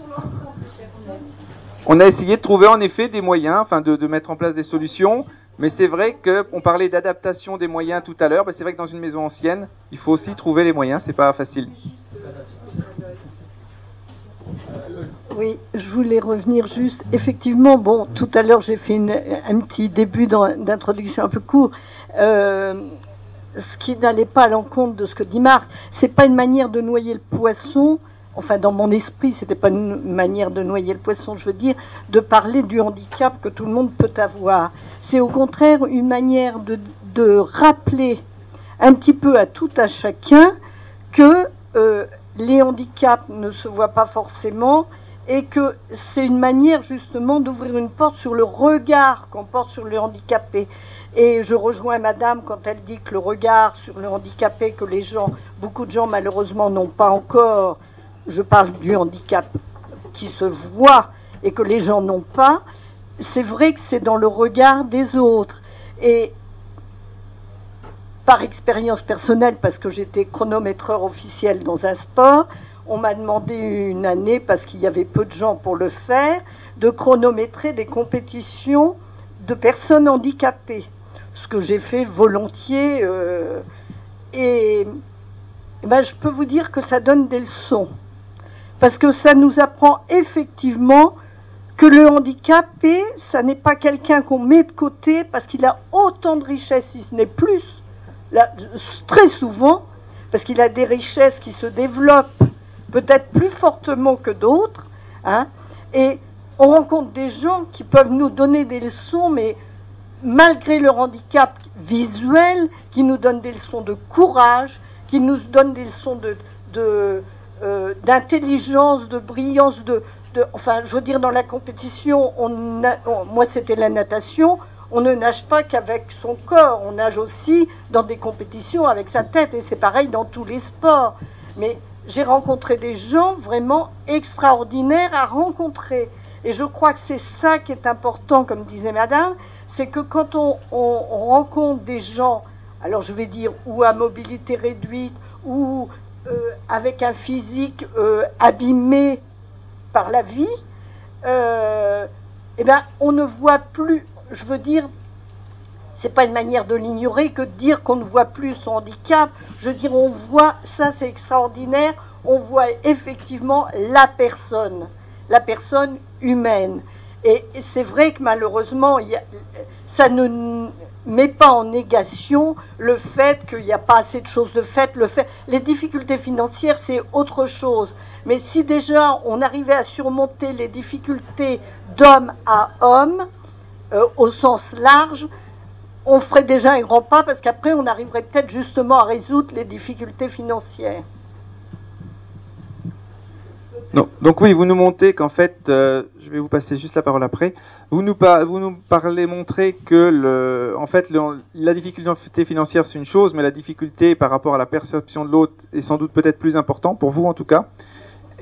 Speaker 1: On a essayé de trouver en effet des moyens, enfin de, mettre en place des solutions, mais c'est vrai que on parlait d'adaptation des moyens tout à l'heure. Ben, c'est vrai que dans une maison ancienne, il faut aussi trouver les moyens. C'est pas facile.
Speaker 8: Oui, je voulais revenir juste. Effectivement, bon, tout à l'heure j'ai fait un petit début d'introduction un peu court. Euh, ce qui n'allait pas à l'encontre de ce que dit Marc, c'est pas une manière de noyer le poisson. Enfin, dans mon esprit, c'était pas une manière de noyer le poisson, je veux dire, de parler du handicap que tout le monde peut avoir. C'est au contraire une manière de, rappeler un petit peu à tout à chacun que euh, les handicaps ne se voient pas forcément et que c'est une manière justement d'ouvrir une porte sur le regard qu'on porte sur le handicapé. Et je rejoins Madame quand elle dit que le regard sur le handicapé, que les gens, beaucoup de gens malheureusement n'ont pas encore, je parle du handicap qui se voit et que les gens n'ont pas, c'est vrai que c'est dans le regard des autres. Et par expérience personnelle, parce que j'étais chronométreur officiel dans un sport, on m'a demandé une année, parce qu'il y avait peu de gens pour le faire, de chronométrer des compétitions de personnes handicapées. Ce que j'ai fait volontiers. euh, et eh ben, je peux vous dire que ça donne des leçons. Parce que ça nous apprend effectivement que le handicapé, ça n'est pas quelqu'un qu'on met de côté parce qu'il a autant de richesses, si ce n'est plus, très souvent, parce qu'il a des richesses qui se développent peut-être plus fortement que d'autres, hein, et on rencontre des gens qui peuvent nous donner des leçons, mais malgré leur handicap visuel, qui nous donnent des leçons de courage, qui nous donnent des leçons de, de, euh, d'intelligence, de brillance, de, de, enfin, je veux dire, dans la compétition, moi c'était la natation, on ne nage pas qu'avec son corps, on nage aussi dans des compétitions avec sa tête, et c'est pareil dans tous les sports. Mais j'ai rencontré des gens vraiment extraordinaires à rencontrer. Et je crois que c'est ça qui est important, comme disait Madame, c'est que quand on, on- on rencontre des gens, alors je vais dire, ou à mobilité réduite, ou euh, avec un physique euh, abîmé par la vie, euh, eh ben, on ne voit plus, je veux dire, c'est pas une manière de l'ignorer que de dire qu'on ne voit plus son handicap. Je veux dire, on voit, ça c'est extraordinaire, on voit effectivement la personne, la personne humaine. Et c'est vrai que malheureusement, ça ne met pas en négation le fait qu'il n'y a pas assez de choses de fait, les difficultés financières, c'est autre chose. Mais si déjà on arrivait à surmonter les difficultés d'homme à homme, euh, au sens large, on ferait déjà un grand pas parce qu'après on arriverait peut-être justement à résoudre les difficultés financières.
Speaker 1: Donc oui, vous nous montrez qu'en fait, euh, je vais vous passer juste la parole après. Vous nous, parlez, montrer que le, en fait, la difficulté financière c'est une chose, mais la difficulté par rapport à la perception de l'autre est sans doute peut-être plus important pour vous en tout cas,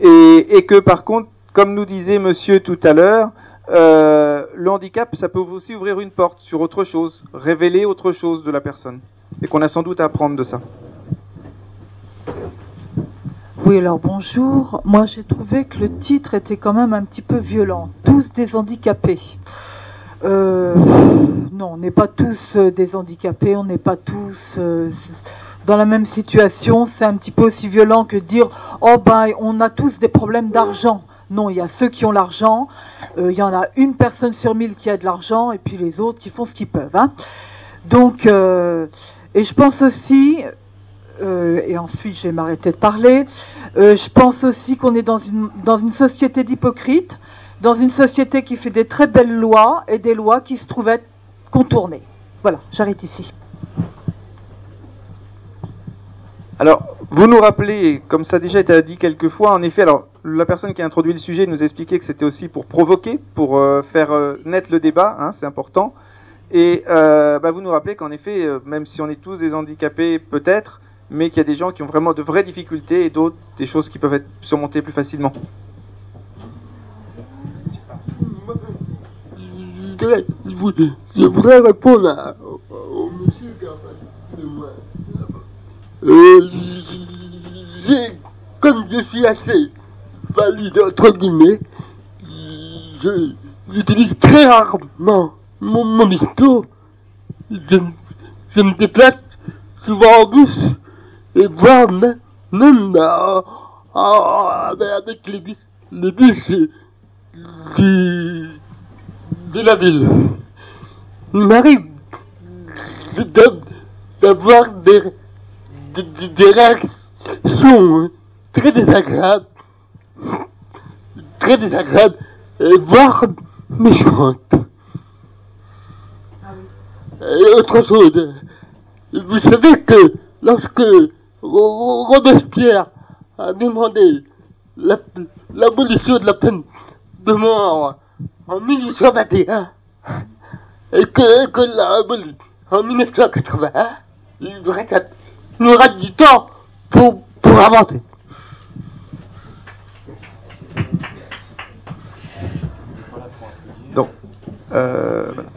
Speaker 1: et, et que par contre, comme nous disait Monsieur tout à l'heure, euh, le handicap, ça peut aussi ouvrir une porte sur autre chose, révéler autre chose de la personne, et qu'on a sans doute à apprendre de ça.
Speaker 5: Oui, alors bonjour. Moi, j'ai trouvé que le titre était quand même un petit peu violent. Tous des handicapés. Euh, non, on n'est pas tous euh, des handicapés, on n'est pas tous euh, dans la même situation. C'est un petit peu aussi violent que dire oh ben on a tous des problèmes d'argent. Non, il y a ceux qui ont l'argent, il y en a une personne sur mille qui a de l'argent et puis les autres qui font ce qu'ils peuvent. hein. Donc, et je pense aussi, euh, et ensuite je vais m'arrêter de parler, euh, je pense aussi qu'on est dans une, dans une société d'hypocrites, dans une société qui fait des très belles lois et des lois qui se trouvent être contournées. Voilà, j'arrête ici.
Speaker 1: Alors, vous nous rappelez, comme ça a déjà été dit quelques fois, en effet, alors la personne qui a introduit le sujet nous expliquait que c'était aussi pour provoquer, pour euh, faire naître le débat, hein, c'est important. Et bah, vous nous rappelez qu'en effet, même si on est tous des handicapés peut-être, mais qu'il y a des gens qui ont vraiment de vraies difficultés et d'autres des choses qui peuvent être surmontées plus facilement.
Speaker 6: Je voudrais, répondre au, monsieur qui en face de moi. Euh, j'ai, comme je suis assez valide, entre guillemets, je, j'utilise très rarement mon, mon histo. Je, je me déplace souvent en bus et voire même, même euh, euh, avec les bus, les bus du, de la ville. Il m'arrive d'avoir des, des, des- réactions très désagréables, très désagréables, et voire méchantes. Et autre chose, vous savez que lorsque Robespierre a demandé la- l'abolition de la peine de mort en 1821 et que, que l'a aboli en 1981, il nous reste, reste du temps pour, pour avancer.
Speaker 1: Donc, euh, voilà.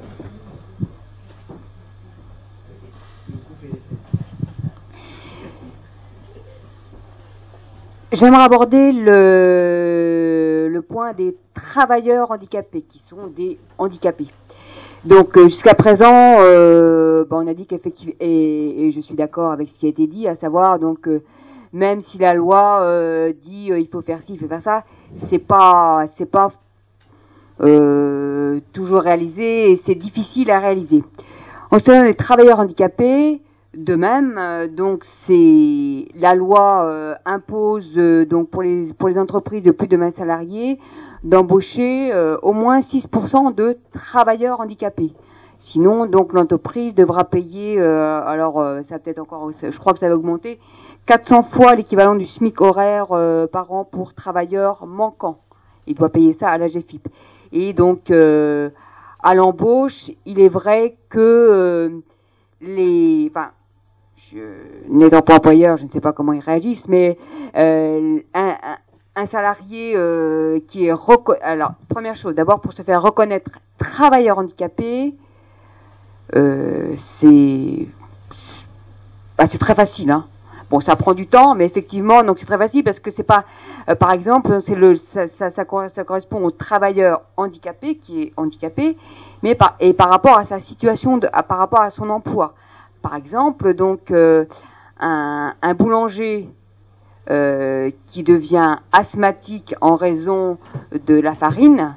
Speaker 4: J'aimerais aborder le, le point des travailleurs handicapés, qui sont des handicapés. Donc euh, jusqu'à présent, euh, bah, on a dit qu'effectivement, et, je suis d'accord avec ce qui a été dit, à savoir donc euh, même si la loi euh, dit euh, il faut faire ci, il faut faire ça, c'est pas c'est pas toujours réalisé et c'est difficile à réaliser. En ce qui concerne les travailleurs handicapés, de même, euh, donc c'est la loi euh, impose euh, donc pour les pour les entreprises de plus de 20 salariés d'embaucher au moins 6% de travailleurs handicapés. Sinon, donc l'entreprise devra payer, alors ça peut-être encore, je crois que ça va augmenter, 400 fois l'équivalent du SMIC horaire par an pour travailleurs manquants. Il doit payer ça à la GFIP. Et donc, à l'embauche, il est vrai que les, enfin, n'étant pas employeur, je ne sais pas comment ils réagissent, mais euh, un, salarié euh, qui est alors première chose, d'abord pour se faire reconnaître travailleur handicapé, euh, c'est bah, c'est très facile. Hein. Bon, ça prend du temps, mais effectivement, donc c'est très facile parce que c'est pas, par exemple, ça, ça, ça, cor- ça correspond au travailleur handicapé qui est handicapé, mais par, et par rapport à sa situation, de, par rapport à son emploi. Par exemple, donc euh, un, boulanger euh, qui devient asthmatique en raison de la farine,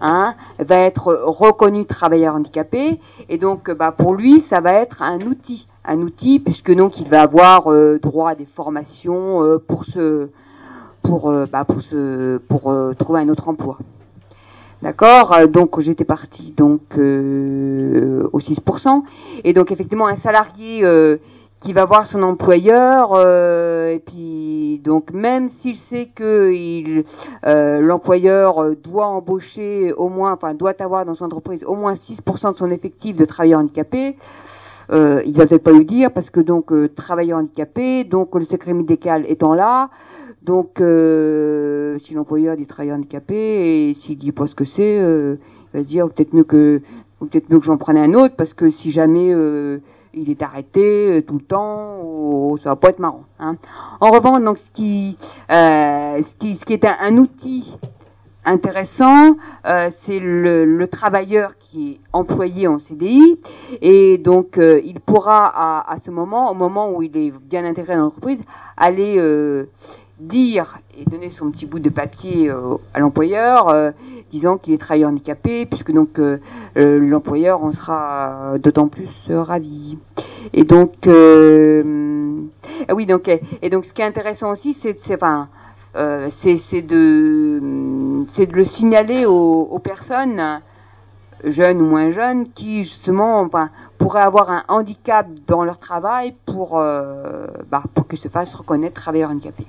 Speaker 4: hein, va être reconnu travailleur handicapé. Et donc bah, pour lui ça va être un outil un outil puisque donc il va avoir euh, droit à des formations pour se pour euh, bah, pour se pour trouver un autre emploi d'accord Euh, donc j'étais partie donc euh, au 6% et donc effectivement un salarié euh, qui va voir son employeur euh, et puis donc même s'il sait que l'employeur doit embaucher au moins, enfin doit avoir dans son entreprise au moins 6% de son effectif de travailleurs handicapés. Il va peut-être pas lui dire parce que donc euh, travailleur handicapé, donc le secret médical étant là, donc euh, si l'employeur dit travailleur handicapé et s'il dit pas ce que c'est, euh, il va se dire peut-être mieux que peut-être mieux que j'en prenne un autre parce que si jamais euh, il est arrêté tout le temps, oh, ça va pas être marrant. Hein. En revanche, donc ce qui, ce qui, ce qui est un, outil intéressant, c'est le, le travailleur qui est employé en CDI et donc il pourra à, ce moment, au moment où il est bien intégré dans l'entreprise, aller dire et donner son petit bout de papier euh, à l'employeur, euh, disant qu'il est travailleur handicapé, puisque donc euh, euh, l'employeur en sera euh, d'autant plus euh, ravi. Et donc, ah oui, donc et, donc ce qui est intéressant aussi, c'est enfin, c'est de c'est de le signaler aux, aux personnes jeunes ou moins jeunes qui justement enfin, pourraient avoir un handicap dans leur travail pour bah, pour qu'ils se fassent reconnaître travailleurs handicapés.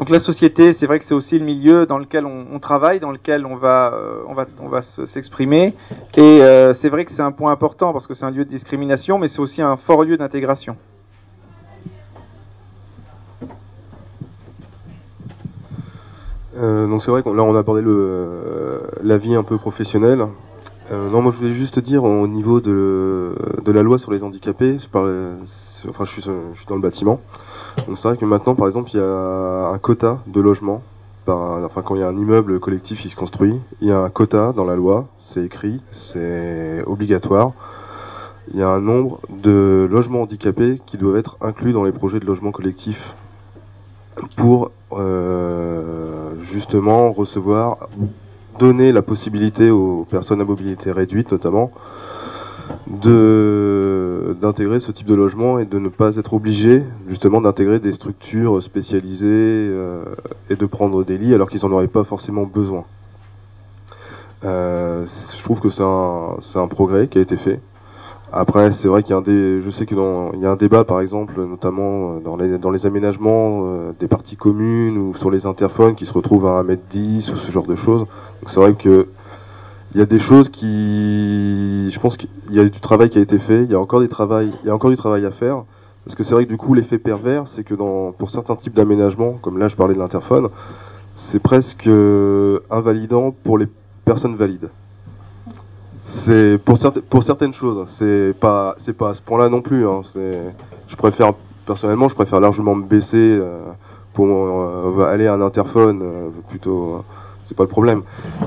Speaker 1: Donc la société, c'est vrai que c'est aussi le milieu dans lequel on, travaille, dans lequel on va, euh, s'exprimer. Et euh, c'est vrai que c'est un point important parce que c'est un lieu de discrimination, mais c'est aussi un fort lieu d'intégration.
Speaker 13: Euh, donc c'est vrai qu'on là on a abordé la vie un peu professionnelle. Euh, non, moi je voulais juste dire au niveau de, la loi sur les handicapés, je enfin je suis, je suis dans le bâtiment. Donc c'est vrai que maintenant par exemple il y a un quota de logement. Par, enfin quand il y a un immeuble collectif qui se construit, il y a un quota dans la loi, c'est écrit, c'est obligatoire. Il y a un nombre de logements handicapés qui doivent être inclus dans les projets de logement collectif pour euh, justement recevoir, donner la possibilité aux personnes à mobilité réduite notamment de d'intégrer ce type de logement et de ne pas être obligé justement d'intégrer des structures spécialisées euh, et de prendre des lits alors qu'ils n'en auraient pas forcément besoin. Euh, je trouve que c'est un, c'est un progrès qui a été fait. Après, c'est vrai qu'il y a un dé... je sais que dans... il y a un débat, par exemple, notamment euh, dans les, dans les aménagements euh, des parties communes ou sur les interphones qui se retrouvent à 1m10 ou ce genre de choses. Donc c'est vrai que il y a des choses qui, je pense qu'il y a du travail qui a été fait. Il y a encore des travail, il y a encore du travail à faire. Parce que c'est vrai que du coup, l'effet pervers, c'est que dans, pour certains types d'aménagements, comme là je parlais de l'interphone, c'est presque euh, invalidant pour les personnes valides. C'est pour, certes- pour certaines choses, c'est pas c'est pas à ce point-là non plus. Hein. Je préfère personnellement, je préfère largement me baisser euh, pour euh, aller à un interphone euh, plutôt. euh, c'est pas le problème.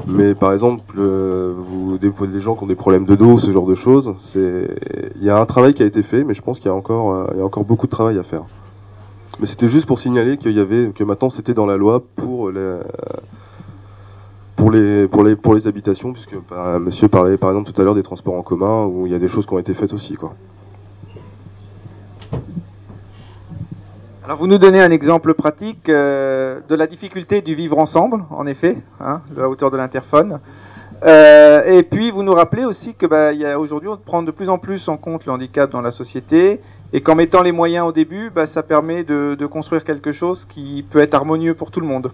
Speaker 13: Mais par exemple, vous des, des gens qui ont des problèmes de dos, ce genre de choses, c'est il y a un travail qui a été fait, mais je pense qu'il y a encore euh, il y a encore beaucoup de travail à faire. Mais c'était juste pour signaler qu'il y avait que maintenant c'était dans la loi pour les pour les habitations puisque bah, monsieur parlait par exemple tout à l'heure des transports en commun où il y a des choses qui ont été faites aussi.
Speaker 1: Alors vous nous donnez un exemple pratique euh, de la difficulté du vivre ensemble, en effet, hein, de la hauteur de l'interphone. Euh, et puis vous nous rappelez aussi que bah, aujourd'hui on prend de plus en plus en compte le handicap dans la société et qu'en mettant les moyens au début, bah, ça permet de construire quelque chose qui peut être harmonieux pour tout le monde.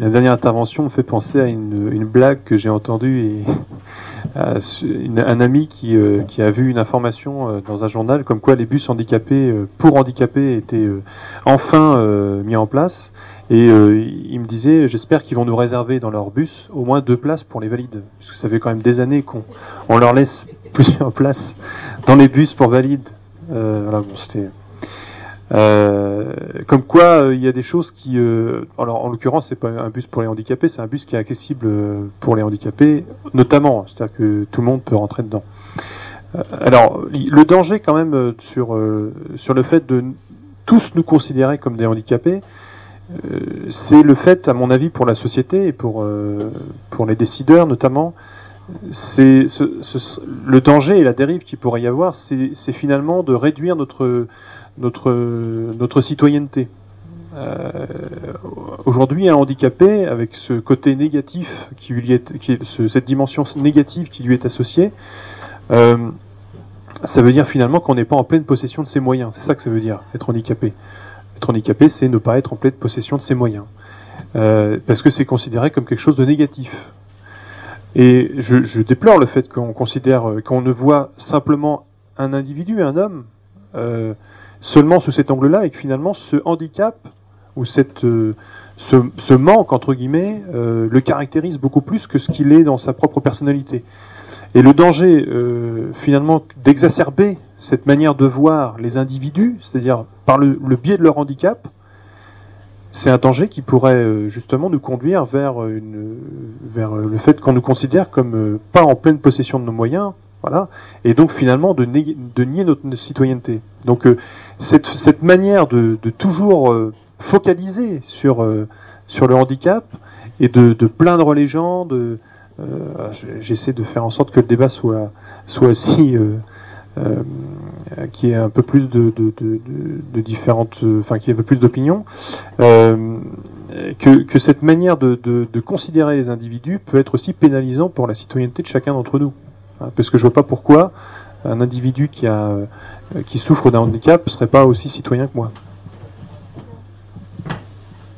Speaker 2: La dernière intervention me fait penser à une, blague que j'ai entendue et à un ami qui, euh, qui a vu une information euh, dans un journal comme quoi les bus handicapés euh, pour handicapés étaient enfin mis en place. Et il me disait, j'espère qu'ils vont nous réserver dans leur bus au moins deux places pour les valides, parce que ça fait quand même des années qu'on on leur laisse plusieurs places dans les bus pour valides. Voilà, bon, c'était. Euh, comme quoi, euh, il y a des choses qui, euh, alors en l'occurrence, c'est pas un bus pour les handicapés, c'est un bus qui est accessible pour les handicapés, notamment, c'est-à-dire que tout le monde peut rentrer dedans. Alors, le danger quand même sur sur le fait de tous nous considérer comme des handicapés, c'est le fait, à mon avis, pour la société et pour pour les décideurs notamment, c'est ce- ce- le danger et la dérive qu'il pourrait y avoir, c'est finalement de réduire notre notre notre citoyenneté. Euh, Aujourd'hui, un handicapé, avec ce côté négatif qui lui est, qui est- ce- cette dimension négative qui lui est associée, euh, ça veut dire finalement qu'on n'est pas en pleine possession de ses moyens. C'est ça que ça veut dire, être handicapé. Être handicapé, c'est ne pas être en pleine possession de ses moyens. Euh, parce que c'est considéré comme quelque chose de négatif. Et je, je déplore le fait qu'on considère, qu'on ne voit simplement un individu, un homme, euh, seulement sous cet angle-là, et que finalement ce handicap ou cette, euh, ce, manque entre guillemets euh, le caractérise beaucoup plus que ce qu'il est dans sa propre personnalité. Et le danger euh, finalement d'exacerber cette manière de voir les individus, c'est-à-dire par le, biais de leur handicap, c'est un danger qui pourrait justement nous conduire vers, le fait qu'on nous considère comme pas en pleine possession de nos moyens, voilà, et donc finalement de, nier- notre citoyenneté. Donc euh, cette, manière de, toujours euh, focaliser sur, euh, sur le handicap et de, plaindre les gens, de, j'essaie de faire en sorte que le débat soit, soit aussi qui ait un peu plus de, différentes, enfin qui ait un peu plus d'opinions, euh, que, cette manière de considérer les individus peut être aussi pénalisant pour la citoyenneté de chacun d'entre nous. Parce que je vois pas pourquoi un individu qui euh, souffre d'un handicap serait pas aussi citoyen que moi.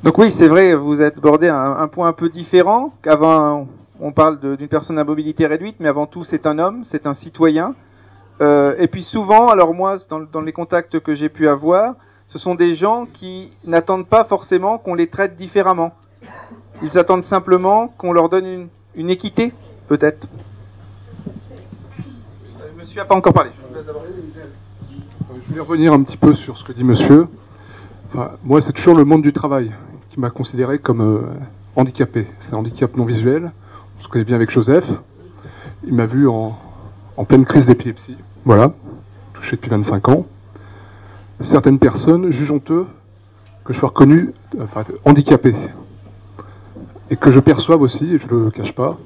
Speaker 1: Donc oui, c'est vrai, vous êtes abordé un, point un peu différent. Qu'avant, on parle d'une personne à mobilité réduite, mais avant tout, c'est un homme, c'est un citoyen. Euh, et puis souvent, alors moi, dans, les contacts que j'ai pu avoir, ce sont des gens qui n'attendent pas forcément qu'on les traite différemment. Ils attendent simplement qu'on leur donne une équité, peut-être. Euh, Monsieur n'a pas encore parlé. D'abord.
Speaker 14: Je voulais revenir un petit peu sur ce que dit monsieur. Moi, c'est toujours le monde du travail qui m'a considéré comme euh, handicapé. C'est un handicap non visuel. On se connaît bien avec Joseph. Il m'a vu en, pleine crise d'épilepsie. Voilà, touché depuis 25 ans. Certaines personnes jugent honteux que je sois reconnu handicapé. Et que je perçoive aussi, et je ne le cache pas,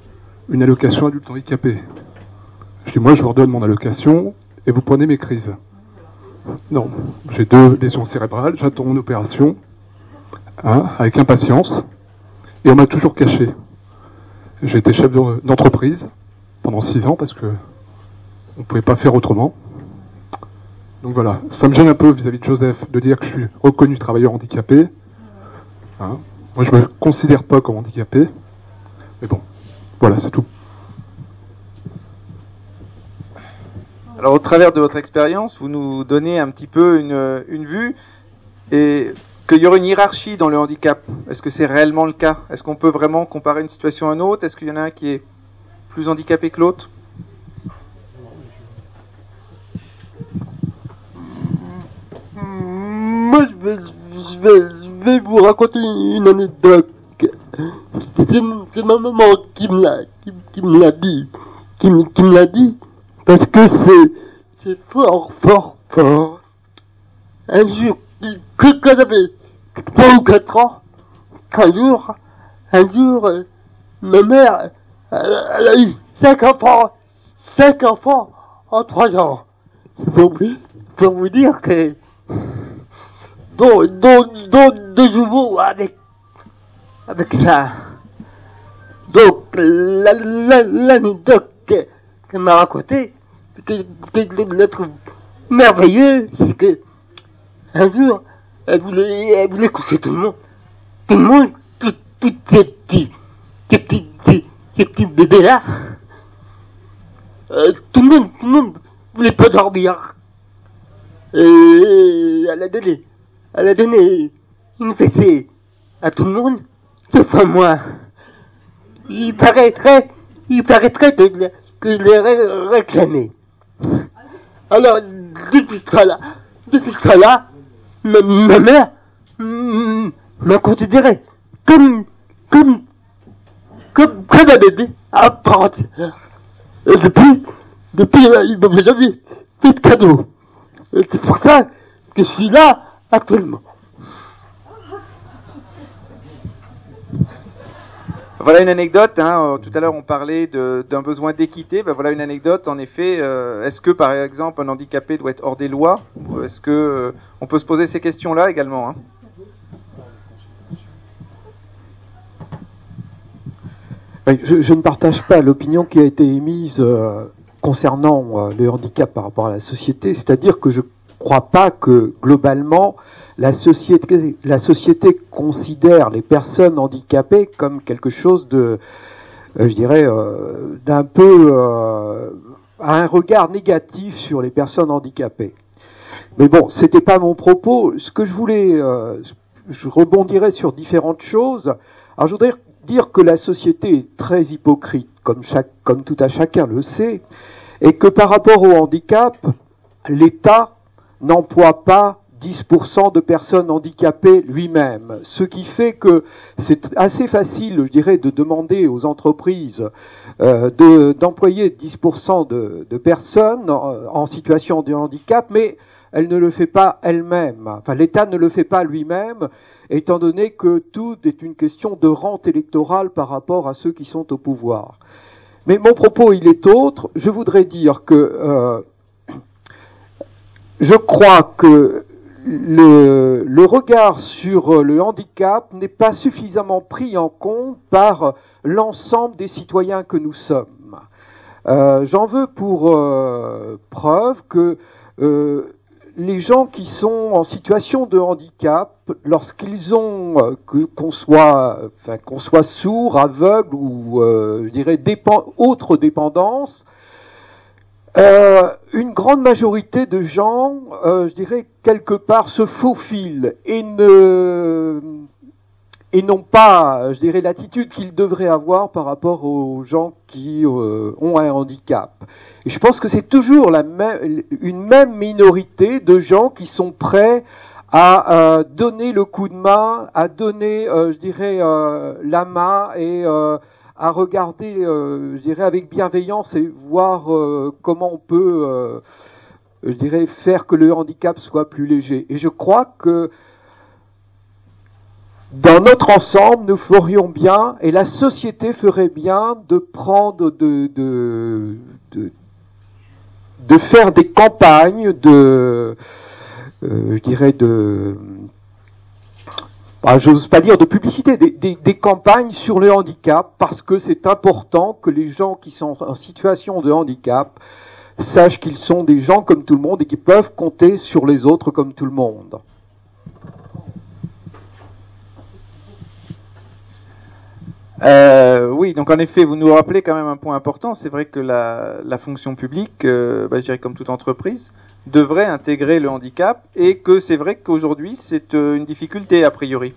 Speaker 14: une allocation adulte handicapé. Je dis, moi, je vous redonne mon allocation et vous prenez mes crises. Non, j'ai deux lésions cérébrales, j'attends une opération, hein, avec impatience, et on m'a toujours caché. J'ai été chef de- d'entreprise pendant six ans parce que on ne pouvait pas faire autrement. Donc voilà, ça me gêne un peu vis-à-vis de Joseph de dire que je suis reconnu travailleur handicapé. Hein. Moi, je me considère pas comme handicapé, mais bon, voilà, c'est tout.
Speaker 1: Alors, au travers de votre expérience, vous nous donnez un petit peu une, une vue et qu'il y aurait une hiérarchie dans le handicap. Est-ce que c'est réellement le cas? Est-ce qu'on peut vraiment comparer une situation à une autre? Est-ce qu'il y en a un qui est plus handicapé que l'autre?
Speaker 6: Moi, je vais, je vais, je vais vous raconter une anecdote. C'est ma maman qui me l'a, qui, me l'a dit, qui me l'a dit, parce que c'est, c'est fort, fort, fort. Un jour, que, quand j'avais 3 ou 4 ans, un jour, un jour, euh, ma mère, elle, a eu 5 enfants, 5 enfants en 3 ans. Vous- pour vous dire que, dont, dont, avec, ça. Donc, la- la- l'anecdote que- qu'elle m'a racontée, que, que trouve merveilleuse, c'est que, un jour, elle voulait, elle voulait coucher tout le monde. Tout le monde, tous ces petits, ces petits, ces, petits bébés-là. euh, tout le monde, tout le monde voulait pas dormir. Et elle a donné, elle a donné une fessée à tout le monde, sauf à moi. Il paraîtrait, il paraîtrait que, je l'ai ré- réclamé. Alors, depuis ce temps-là, depuis ce temps-là, ma, mère m'a considéré comme, comme, comme, comme un bébé à part entière. Et depuis, depuis, euh, il m'a jamais fait de cadeau. Et c'est pour ça que je suis là actuellement.
Speaker 1: Voilà une anecdote. Hein, euh, tout à l'heure, on parlait d'un besoin d'équité. Ben, voilà une anecdote. En effet, euh, est-ce que par exemple un handicapé doit être hors des lois Est-ce que euh, on peut se poser ces questions-là également hein
Speaker 3: Je, ne partage pas l'opinion qui a été émise concernant le handicap par rapport à la société, c'est-à-dire que je ne crois pas que globalement la société, considère les personnes handicapées comme quelque chose de, euh, je dirais, euh, d'un peu euh, un regard négatif sur les personnes handicapées. Mais bon, c'était pas mon propos. Ce que je voulais, euh, je rebondirais sur différentes choses. Alors, je voudrais dire que la société est très hypocrite, comme, comme tout à chacun le sait, et que par rapport au handicap, l'État n'emploie pas 10% de personnes handicapées lui-même. Ce qui fait que c'est assez facile, je dirais, de demander aux entreprises euh, de- d'employer 10% de, de personnes en, en situation de handicap, mais elle ne le fait pas elle-même. Enfin, l'État ne le fait pas lui-même, étant donné que tout est une question de rente électorale par rapport à ceux qui sont au pouvoir. Mais mon propos, il est autre. Je voudrais dire que euh, je crois que le, regard sur le handicap n'est pas suffisamment pris en compte par l'ensemble des citoyens que nous sommes. Euh, J'en veux pour euh, preuve que euh, les gens qui sont en situation de handicap, lorsqu'ils ont euh, qu'on soit, enfin, qu'on soit sourd, aveugle ou, euh, je dirais, dépen- autre dépendance, euh, une grande majorité de gens, euh, je dirais, quelque part se faufilent et ne et n'ont pas, je dirais, l'attitude qu'ils devraient avoir par rapport aux gens qui euh, ont un handicap. Et je pense que c'est toujours la même, une même minorité de gens qui sont prêts à euh, donner le coup de main, à donner, euh, je dirais, euh, la main et euh, à regarder, euh, je dirais, avec bienveillance et voir euh, comment on peut, euh, je dirais, faire que le handicap soit plus léger. Et je crois que dans notre ensemble, nous ferions bien, et la société ferait bien, de prendre, de, de, de, faire des campagnes de, je dirais, de, ah, j'ose pas dire de publicité, des, des- des campagnes sur le handicap, parce que c'est important que les gens qui sont en situation de handicap sachent qu'ils sont des gens comme tout le monde et qu'ils peuvent compter sur les autres comme tout le monde.
Speaker 1: Euh, oui, donc en effet, vous nous rappelez quand même un point important. C'est vrai que la, fonction publique, euh, bah, je dirais comme toute entreprise, devrait intégrer le handicap et que c'est vrai qu'aujourd'hui c'est euh, une difficulté a priori.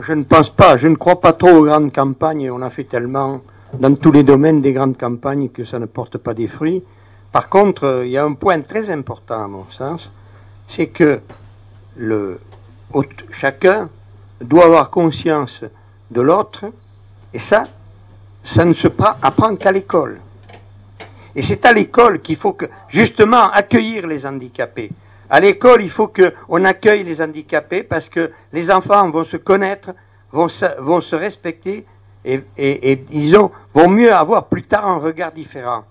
Speaker 7: Je ne pense pas, je ne crois pas trop aux grandes campagnes. On a fait tellement dans tous les domaines des grandes campagnes que ça ne porte pas des fruits. Par contre, euh, il y a un point très important à mon sens, c'est que le, chacun doit avoir conscience de l'autre, et ça, ça ne se pra- apprend qu'à l'école. Et c'est à l'école qu'il faut que, justement, accueillir les handicapés. À l'école, il faut qu'on accueille les handicapés parce que les enfants vont se connaître, vont se, vont se respecter et, et, et disons, vont mieux avoir plus tard un regard différent.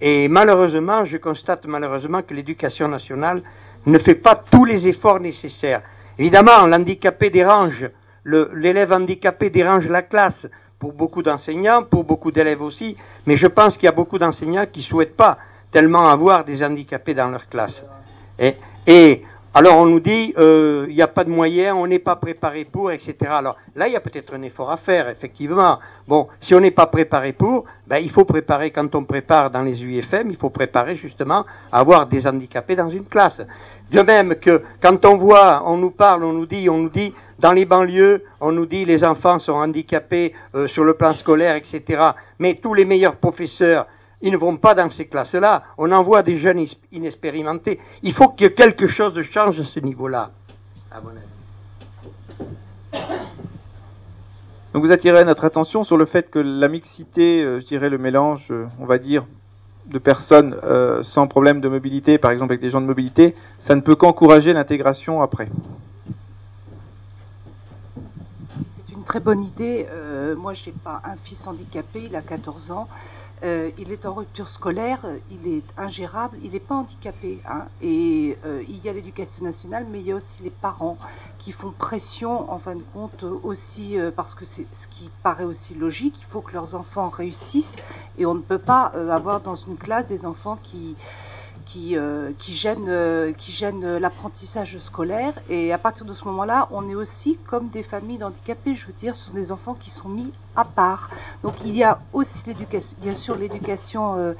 Speaker 7: Et malheureusement, je constate malheureusement que l'éducation nationale ne fait pas tous les efforts nécessaires. Évidemment, l'handicapé dérange, l'élève handicapé dérange la classe pour beaucoup d'enseignants, pour beaucoup d'élèves aussi, mais je pense qu'il y a beaucoup d'enseignants qui ne souhaitent pas tellement avoir des handicapés dans leur classe. Alors on nous dit, euh, il n'y a pas de moyens, on n'est pas préparé pour, etc. Alors là, il y a peut-être un effort à faire, effectivement. Bon, si on n'est pas préparé pour, ben, il faut préparer, quand on prépare dans les UFM, il faut préparer justement à avoir des handicapés dans une classe. De même que quand on voit, on nous parle, on nous dit, on nous dit, dans les banlieues, on nous dit les enfants sont handicapés euh, sur le plan scolaire, etc. Mais tous les meilleurs professeurs, ils ne vont pas dans ces classes-là. On envoie des jeunes inexpérimentés. Il faut que quelque chose change à ce niveau-là, à mon avis.
Speaker 1: Donc vous attirez notre attention sur le fait que la mixité, euh, je dirais le mélange, euh, on va dire, de personnes euh, sans problème de mobilité, par exemple avec des gens de mobilité, ça ne peut qu'encourager l'intégration après.
Speaker 11: C'est une très bonne idée. Euh, moi, je n'ai pas un fils handicapé, il a 14 ans. Euh, il est en rupture scolaire, il est ingérable, il n'est pas handicapé. Hein. et euh, il y a l'éducation nationale, mais il y a aussi les parents qui font pression, en fin de compte, aussi, euh, parce que c'est ce qui paraît aussi logique, il faut que leurs enfants réussissent, et on ne peut pas avoir dans une classe des enfants euh, euh, qui gênent l'apprentissage scolaire. Et à partir de ce moment-là, on est aussi comme des familles d'handicapés. Je veux dire, ce sont des enfants qui sont mis à part. Donc il y a aussi l'éducation, bien sûr l'éducation euh,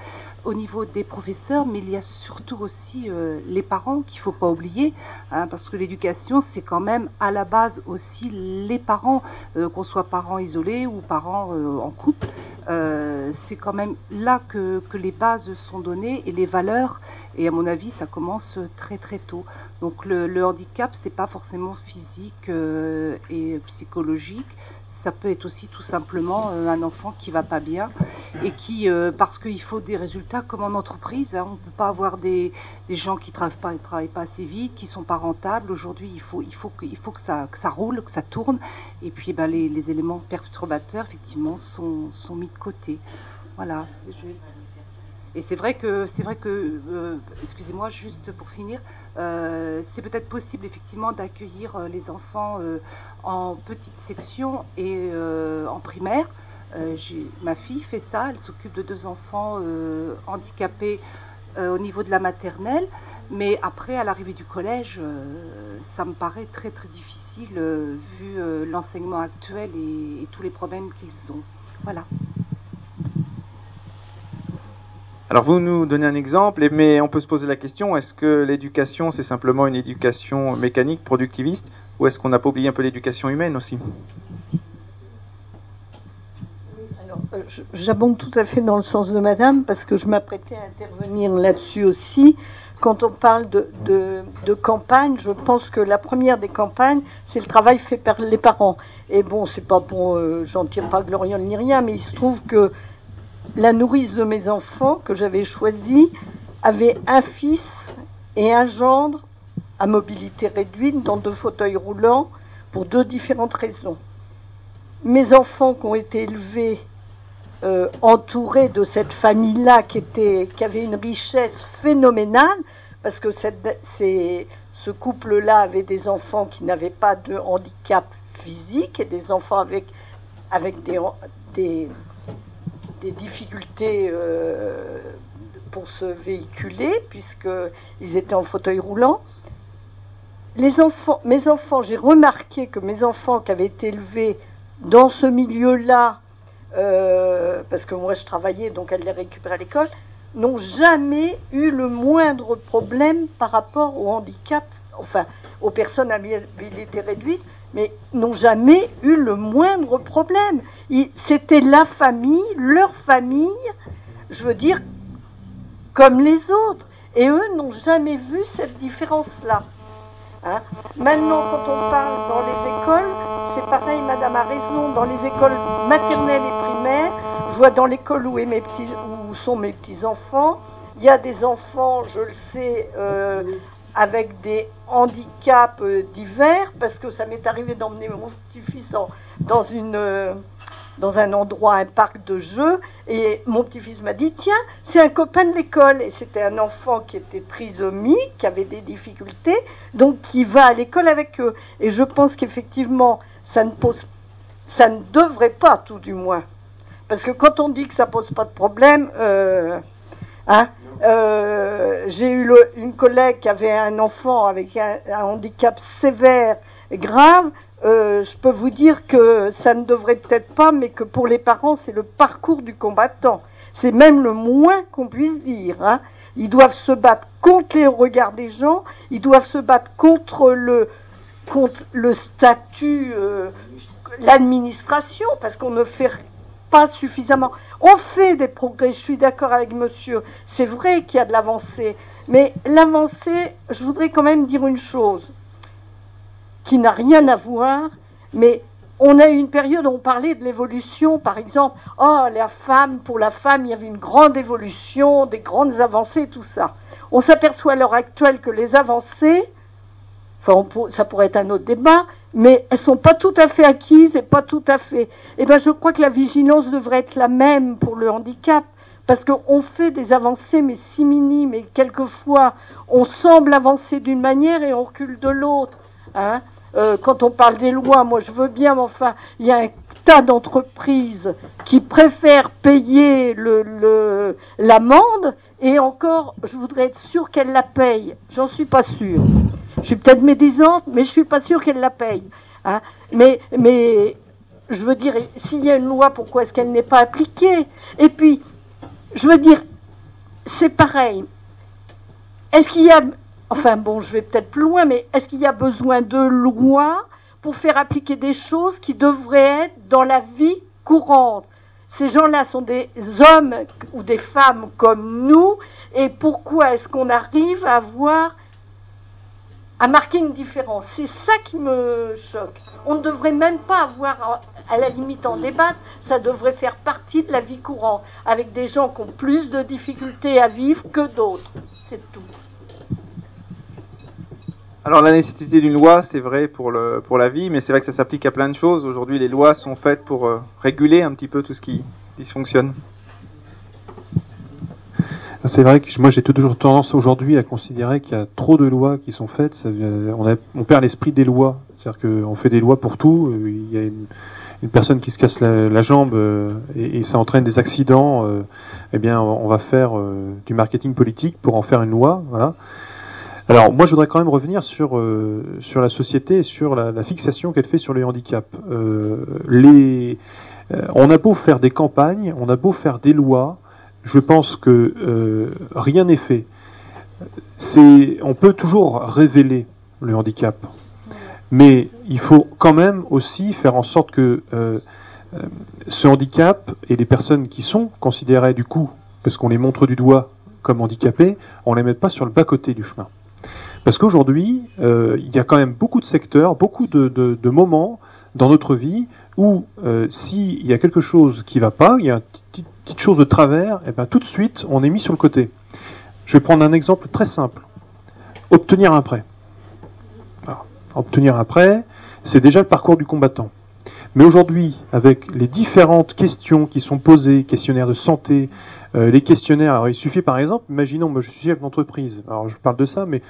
Speaker 11: au niveau des professeurs, mais il y a surtout aussi euh, les parents qu'il faut pas oublier, hein, parce que l'éducation c'est quand même à la base aussi les parents, euh, qu'on soit parents isolés ou parents en couple, c'est quand même là que, que les bases sont données et les valeurs. Et à mon avis, ça commence très très tôt. Donc le, le handicap c'est pas forcément physique et psychologique, ça peut être aussi tout simplement euh, un enfant qui va pas bien et qui, euh, parce qu'il faut des résultats comme en entreprise, hein, on ne peut pas avoir des, des gens qui travaillent pas, travaillent pas assez vite, qui sont pas rentables. Aujourd'hui, il faut, il faut, il faut que, ça, roule, que ça tourne. Et puis, ben, les, les éléments perturbateurs, effectivement, sont, sont mis de côté. Voilà, c'est juste. Et c'est vrai que, c'est vrai que, euh, excusez-moi, juste pour finir, euh, c'est peut-être possible effectivement d'accueillir euh, les enfants en petite section et en primaire. Ma fille fait ça, elle s'occupe de deux enfants handicapés au niveau de la maternelle, mais après, à l'arrivée du collège, ça me paraît très très difficile vu l'enseignement actuel et, et tous les problèmes qu'ils ont. Voilà.
Speaker 1: Alors vous nous donnez un exemple, mais on peut se poser la question, est-ce que l'éducation c'est simplement une éducation mécanique, productiviste, ou est-ce qu'on n'a pas oublié un peu l'éducation humaine aussi?
Speaker 8: Alors, euh, J'abonde tout à fait dans le sens de madame parce que je m'apprêtais à intervenir là-dessus aussi. Quand on parle de, campagne, je pense que la première des campagnes, c'est le travail fait par les parents. Et bon, c'est pas pour, euh, j'en tire pas gloriole ni rien, mais il se trouve que la nourrice de mes enfants que j'avais choisie avait un fils et un gendre à mobilité réduite dans deux fauteuils roulants pour deux différentes raisons. Mes enfants qui ont été élevés euh, entourés de cette famille-là qui, avait une richesse phénoménale, parce que ce couple-là avait des enfants qui n'avaient pas de handicap physique et des enfants avec, des, des difficultés euh, pour se véhiculer, puisqu'ils étaient en fauteuil roulant. Les enfants, mes enfants, j'ai remarqué que mes enfants qui avaient été élevés dans ce milieu-là, euh, parce que moi je travaillais, donc elle les récupérait à l'école, n'ont jamais eu le moindre problème par rapport au handicap, enfin aux personnes à mobilité réduite, mais n'ont jamais eu le moindre problème. C'était la famille, leur famille, je veux dire, comme les autres. Et eux n'ont jamais vu cette différence-là. Hein. Maintenant, quand on parle dans les écoles, c'est pareil, Madame a raison, dans les écoles maternelles et primaires, je vois dans l'école où, où sont mes petits-enfants, il y a des enfants, je le sais, euh, avec des handicaps euh, divers, parce que ça m'est arrivé d'emmener mon petit-fils dans une... dans un endroit, un parc de jeux, et mon petit-fils m'a dit, tiens, c'est un copain de l'école, et c'était un enfant qui était trisomique, qui avait des difficultés, donc qui va à l'école avec eux. Et je pense qu'effectivement, ça ne pose, ça ne devrait pas, tout du moins, parce que quand on dit que ça pose pas de problème, euh, Hein Euh, J'ai eu une collègue qui avait un enfant avec un, handicap sévère grave. Euh, je peux vous dire que ça ne devrait peut-être pas, mais que pour les parents, c'est le parcours du combattant. C'est même le moins qu'on puisse dire. Hein. Ils doivent se battre contre les regards des gens, ils doivent se battre contre le, contre le statut, euh, l'administration, parce qu'on ne fait pas suffisamment. On fait des progrès, je suis d'accord avec monsieur. C'est vrai qu'il y a de l'avancée. Mais l'avancée, je voudrais quand même dire une chose qui n'a rien à voir, mais on a eu une période où on parlait de l'évolution, par exemple, oh, la femme, pour la femme, il y avait une grande évolution, des grandes avancées, tout ça. On s'aperçoit à l'heure actuelle que les avancées, enfin, on ça pourrait être un autre débat, mais elles sont pas tout à fait acquises et pas tout à fait. Eh ben, je crois que la vigilance devrait être la même pour le handicap, parce qu'on fait des avancées, mais si minimes, et quelquefois, on semble avancer d'une manière et on recule de l'autre. Hein Euh, quand on parle des lois, moi je veux bien, mais enfin, il y a un tas d'entreprises qui préfèrent payer l'amende et encore, je voudrais être sûre qu'elles la payent. J'en suis pas sûre. Je suis peut-être médisante, mais je suis pas sûre qu'elles la payent. Hein. Mais, mais, je veux dire, s'il y a une loi, pourquoi est-ce qu'elle n'est pas appliquée? Et puis, je veux dire, c'est pareil. Est-ce qu'il y a, enfin bon, je vais peut-être plus loin, mais est-ce qu'il y a besoin de lois pour faire appliquer des choses qui devraient être dans la vie courante? Ces gens-là sont des hommes ou des femmes comme nous, et pourquoi est-ce qu'on arrive à avoir à marquer une différence C'est ça qui me choque. On ne devrait même pas avoir, à la limite, en débattre. Ça devrait faire partie de la vie courante, avec des gens qui ont plus de difficultés à vivre que d'autres. C'est tout.
Speaker 1: Alors la nécessité d'une loi, c'est vrai pour, le, pour la vie, mais c'est vrai que ça s'applique à plein de choses. Aujourd'hui, les lois sont faites pour euh, réguler un petit peu tout ce qui dysfonctionne.
Speaker 2: C'est vrai que moi j'ai toujours tendance aujourd'hui à considérer qu'il y a trop de lois qui sont faites. On, a- on perd l'esprit des lois. C'est-à-dire qu'on fait des lois pour tout. Il y a une, personne qui se casse la, jambe euh, et, ça entraîne des accidents. euh, eh bien, on va faire du marketing politique pour en faire une loi. Voilà. Alors moi je voudrais quand même revenir sur euh, sur la société et sur la, la fixation qu'elle fait sur les handicaps. Euh, les, euh, on a beau faire des campagnes, on a beau faire des lois, je pense que euh, rien n'est fait. C'est, on peut toujours révéler le handicap, mais il faut quand même aussi faire en sorte que euh, euh, ce handicap et les personnes qui sont considérées du coup, parce qu'on les montre du doigt comme handicapés, on les met pas sur le bas côté du chemin. Parce qu'aujourd'hui, euh, il y a quand même beaucoup de secteurs, beaucoup de, de- de moments dans notre vie où euh, s'il y a quelque chose qui va pas, il y a une petite, chose de travers, et ben tout de suite on est mis sur le côté. Je vais prendre un exemple très simple. Obtenir un prêt. Alors, obtenir un prêt, c'est déjà le parcours du combattant. Mais aujourd'hui, avec les différentes questions qui sont posées, questionnaires de santé, euh, les questionnaires, alors il suffit par exemple, imaginons, moi je suis chef d'entreprise, alors je parle de ça, mais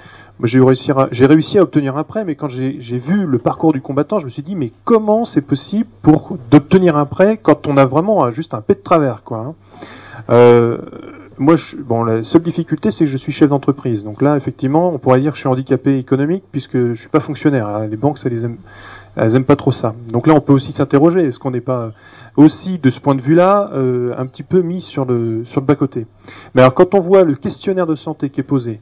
Speaker 2: j'ai réussi, à, j'ai réussi à obtenir un prêt, mais quand j'ai vu le parcours du combattant, je me suis dit, mais comment c'est possible pour d'obtenir un prêt quand on a vraiment juste un pet de travers, quoi. hein. Euh, moi, je, bon, la seule difficulté, c'est que je suis chef d'entreprise. Donc là, effectivement, on pourrait dire que je suis handicapé économique puisque je suis pas fonctionnaire. hein. Les banques, ça les aime, elles aiment pas trop ça. Donc là, on peut aussi s'interroger. Est-ce qu'on n'est pas aussi, de ce point de vue-là, euh, un petit peu mis sur le sur le bas côté Mais alors, quand on voit le questionnaire de santé qui est posé,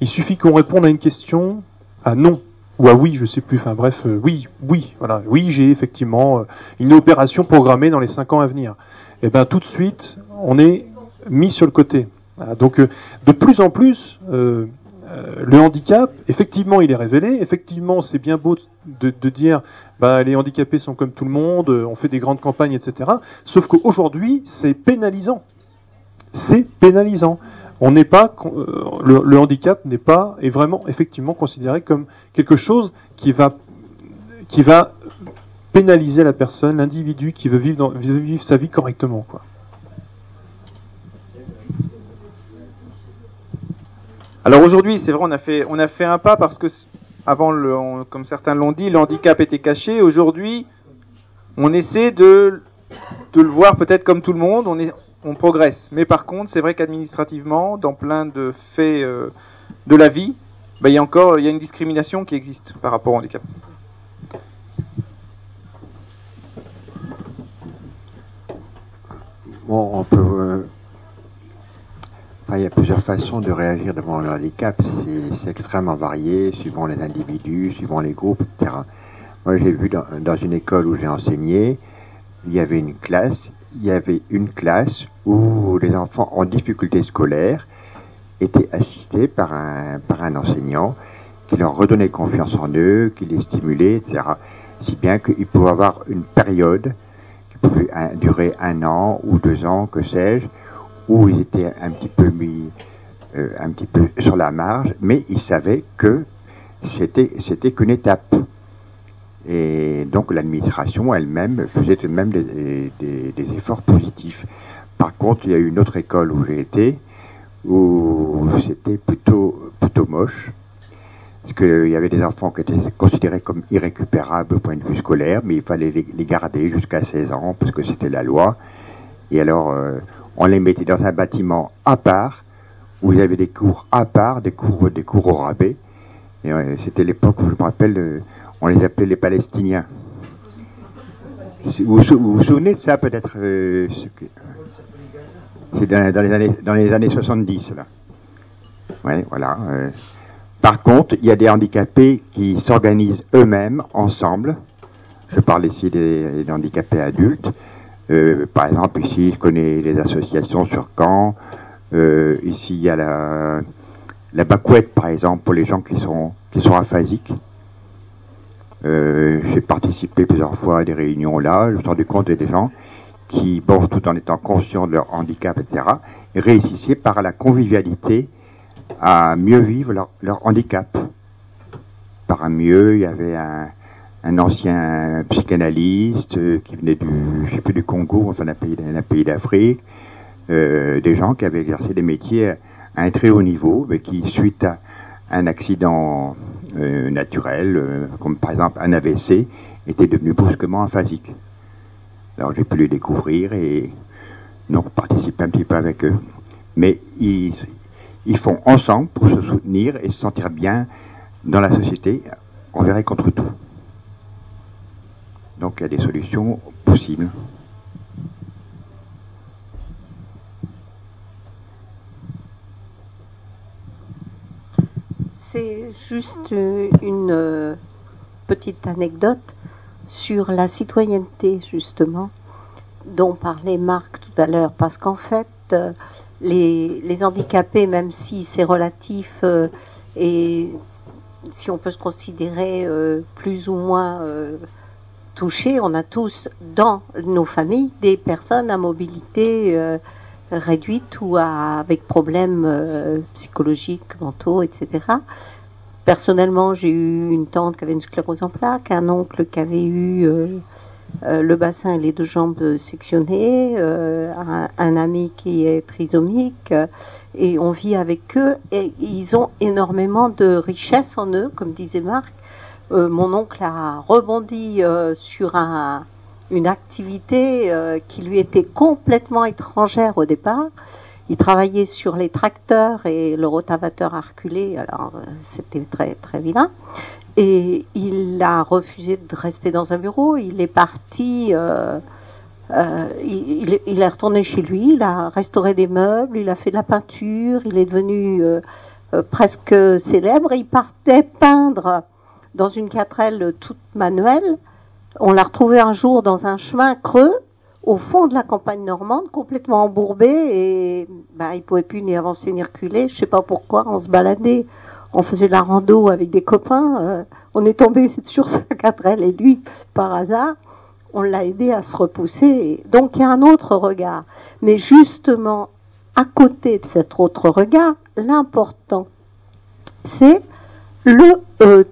Speaker 2: il suffit qu'on réponde à une question, à non ou à oui, je sais plus. Enfin bref, euh, oui, oui, voilà, oui, j'ai effectivement euh, une opération programmée dans les cinq ans à venir. Et ben tout de suite, on est mis sur le côté. Voilà, donc euh, de plus en plus, euh, euh, le handicap, effectivement, il est révélé. Effectivement, c'est bien beau de, dire, bah, les handicapés sont comme tout le monde, euh, on fait des grandes campagnes, etc. Sauf qu'aujourd'hui, c'est pénalisant. C'est pénalisant. On n'est pas, euh, le, handicap n'est pas, est vraiment effectivement considéré comme quelque chose qui va, pénaliser la personne, l'individu qui veut vivre, vivre sa vie correctement, quoi.
Speaker 1: Alors aujourd'hui, c'est vrai, on a fait, on a fait un pas parce que avant, le, comme certains l'ont dit, le handicap était caché. Aujourd'hui, on essaie de, de le voir peut-être comme tout le monde. On, est, on progresse. Mais par contre, c'est vrai qu'administrativement, dans plein de faits euh, de la vie, ben, il y a encore il y a une discrimination qui existe par rapport au handicap.
Speaker 9: Bon, on peut. euh, Il y a plusieurs façons de réagir devant le handicap. C'est- extrêmement varié, suivant les individus, suivant les groupes, etc. Moi, j'ai vu dans, une école où j'ai enseigné, il y avait une classe, il y avait une classe où les enfants en difficulté scolaire étaient assistés par un, enseignant qui leur redonnait confiance en eux, qui les stimulait, etc. Si bien qu'ils pouvaient avoir une période qui pouvait durer un an ou deux ans, que sais-je, où ils étaient un petit peu mis euh, un petit peu sur la marge, mais ils savaient que c'était c'était qu'une étape. Et donc l'administration elle-même faisait tout de même des, efforts positifs. Par contre, il y a eu une autre école où j'ai été, où c'était plutôt plutôt moche. Parce qu'il y avait des enfants qui étaient considérés comme irrécupérables au point de vue scolaire, mais il fallait les, les garder jusqu'à 16 ans, parce que c'était la loi. Et alors, euh, on les mettait dans un bâtiment à part, où il y avait des cours à part, des cours, des cours au rabais. Euh, c'était l'époque où je me rappelle, euh, on les appelait les Palestiniens. Vous vous, souvenez de ça peut-être euh, C'est dans, les années, dans les années 70, là. Ouais, voilà. Par contre, il y a des handicapés qui s'organisent eux-mêmes, ensemble. Je parle ici des handicapés adultes. Euh, par exemple, ici, je connais les associations sur Caen. Euh, ici, il y a la, la Bacouette, par exemple, pour les gens qui sont, qui sont aphasiques. Euh, J'ai participé plusieurs fois à des réunions là. Je me suis rendu compte des gens qui, bon, tout en étant conscients de leur handicap, etc., réussissaient par la convivialité à mieux vivre leur, leur handicap. Par un mieux, il y avait un, un ancien psychanalyste euh, qui venait du, je plus, du Congo, enfin d'un pays, d'Afrique, euh, des gens qui avaient exercé des métiers à un très haut niveau, mais qui, suite à un accident euh, naturel, comme par exemple un AVC, étaient devenus brusquement aphasiques. Alors j'ai pu les découvrir et donc participer un petit peu avec eux. Mais ils, ils font ensemble pour se soutenir et se sentir bien dans la société, envers et contre tout. Donc il y a des solutions possibles.
Speaker 10: C'est juste euh, une euh, petite anecdote sur la citoyenneté, justement, dont parlait Marc tout à l'heure, parce qu'en fait, euh, les, handicapés, même si c'est relatif et si on peut se considérer plus ou moins touchés, on a tous dans nos familles des personnes à mobilité euh, réduite ou avec problèmes euh, psychologiques, mentaux, etc. Personnellement, j'ai eu une tante qui avait une sclérose en plaques, un oncle qui avait eu euh, le bassin et les deux jambes sectionnées, un, un ami qui est trisomique, et on vit avec eux, et ils ont énormément de richesse en eux, comme disait Marc. Euh, mon oncle a rebondi euh, sur un, une activité euh, qui lui était complètement étrangère au départ. Il travaillait sur les tracteurs et le rotavateur à reculer, alors euh, c'était très très vilain. Et il a refusé de rester dans un bureau. Il est parti, euh, il, il est- retourné chez lui. Il a restauré des meubles, il a fait de la peinture. Il est devenu presque célèbre. Il partait peindre dans une quatrelle toute manuelle. On l'a retrouvé un jour dans un chemin creux au fond de la campagne normande, complètement embourbé et bah, il pouvait plus ni avancer ni reculer. Je sais pas pourquoi, on se baladait, on faisait de la rando avec des copains, euh, on est tombé sur sa quatrelle et lui, par hasard, on l'a aidé à se repousser. Donc il y a un autre regard. Mais justement, à côté de cet autre regard, l'important, c'est le, euh,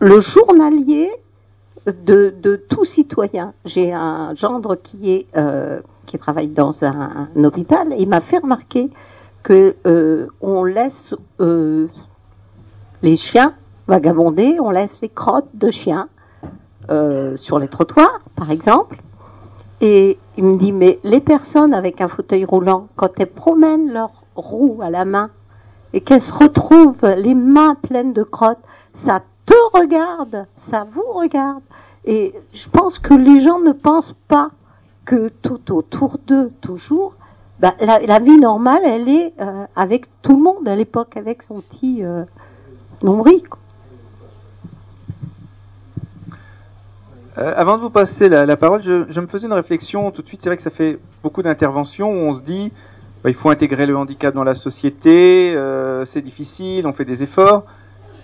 Speaker 10: le journalier de, tout citoyen. J'ai un gendre qui est euh, qui travaille dans un, un hôpital et il m'a fait remarquer que euh, on laisse euh, les chiens vagabonder, on laisse les crottes de chiens euh, sur les trottoirs, par exemple. Et il me dit, mais les personnes avec un fauteuil roulant, quand elles promènent leur roue à la main et qu'elles se retrouvent les mains pleines de crottes, ça te regarde, ça vous regarde. Et je pense que les gens ne pensent pas que tout autour d'eux, toujours, bah, la, vie normale, elle est euh, avec tout le monde à l'époque, avec son petit euh, nombril.
Speaker 1: Euh, avant de vous passer la, parole, je, je me faisais une réflexion tout de suite. C'est vrai que ça fait beaucoup d'interventions où on se dit bah, il faut intégrer le handicap dans la société, euh, c'est difficile, on fait des efforts.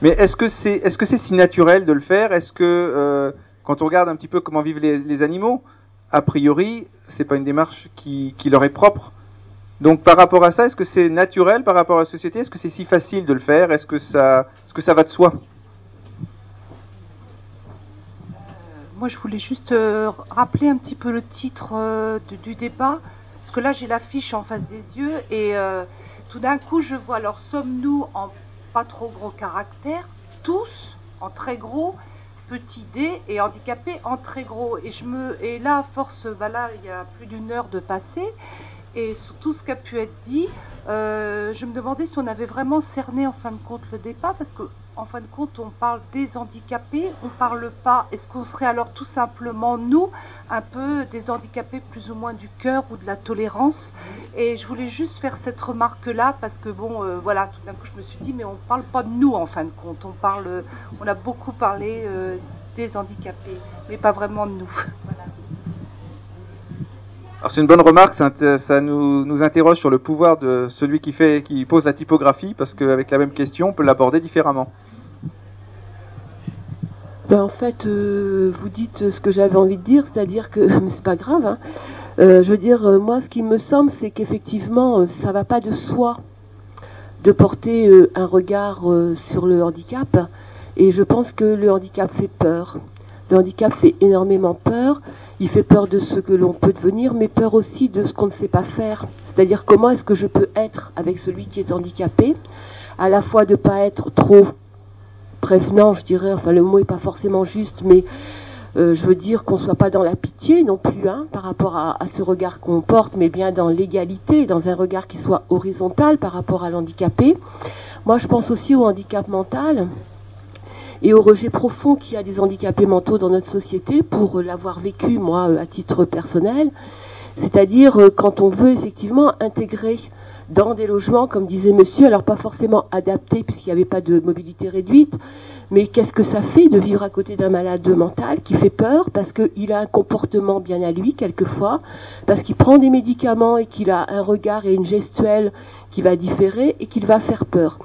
Speaker 1: Mais est-ce que c'est si naturel de le faire? Est-ce que euh, quand on regarde un petit peu comment vivent les, animaux, a priori, c'est pas une démarche qui, leur est propre. Donc par rapport à ça, est-ce que c'est naturel par rapport à la société? Est-ce que c'est si facile de le faire? Est-ce que ça va de soi?
Speaker 11: Moi, je voulais juste euh, rappeler un petit peu le titre euh, du, débat, parce que là, j'ai l'affiche en face des yeux, et euh, tout d'un coup, je vois alors sommes-nous en pas trop gros caractère, tous en très gros, petit d et handicapés en très gros. Et je me, et là, force, bah là, il y a plus d'une heure de passé, et sur tout ce qui a pu être dit, euh, je me demandais si on avait vraiment cerné en fin de compte le débat, parce que en fin de compte, on parle des handicapés, on parle pas. Est-ce qu'on serait alors tout simplement nous, un peu des handicapés plus ou moins du cœur ou de la tolérance? Et je voulais juste faire cette remarque-là parce que bon, euh, voilà, tout d'un coup, je me suis dit, mais on parle pas de nous en fin de compte. On parle, on a beaucoup parlé euh, des handicapés, mais pas vraiment de nous.
Speaker 1: Alors c'est une bonne remarque, ça, nous, interroge sur le pouvoir de celui qui qui pose la typographie, parce qu'avec la même question, on peut l'aborder différemment.
Speaker 15: Ben, en fait, euh, vous dites ce que j'avais envie de dire, c'est-à-dire que c'est pas grave. hein. Euh, je veux dire, euh, moi, ce qui me semble, c'est qu'effectivement, ça va pas de soi de porter un regard sur le handicap. Et je pense que le handicap fait peur. Le handicap fait énormément peur. Il fait peur de ce que l'on peut devenir, mais peur aussi de ce qu'on ne sait pas faire. C'est-à-dire comment est-ce que je peux être avec celui qui est handicapé, à la fois de pas être trop prévenant, je dirais, enfin le mot est pas forcément juste, mais euh, je veux dire qu'on soit pas dans la pitié non plus, hein, par rapport à, ce regard qu'on porte, mais bien dans l'égalité, dans un regard qui soit horizontal par rapport à l'handicapé. Moi, je pense aussi au handicap mental et au rejet profond qu'il y a des handicapés mentaux dans notre société pour l'avoir vécu, moi, à titre personnel. C'est-à-dire euh, quand on veut effectivement intégrer dans des logements, comme disait monsieur, alors pas forcément adaptés puisqu'il n'y avait pas de mobilité réduite, mais qu'est-ce que ça fait de vivre à côté d'un malade mental qui fait peur parce qu'il a un comportement bien à lui quelquefois, parce qu'il prend des médicaments et qu'il a un regard et une gestuelle qui va différer et qu'il va faire peur?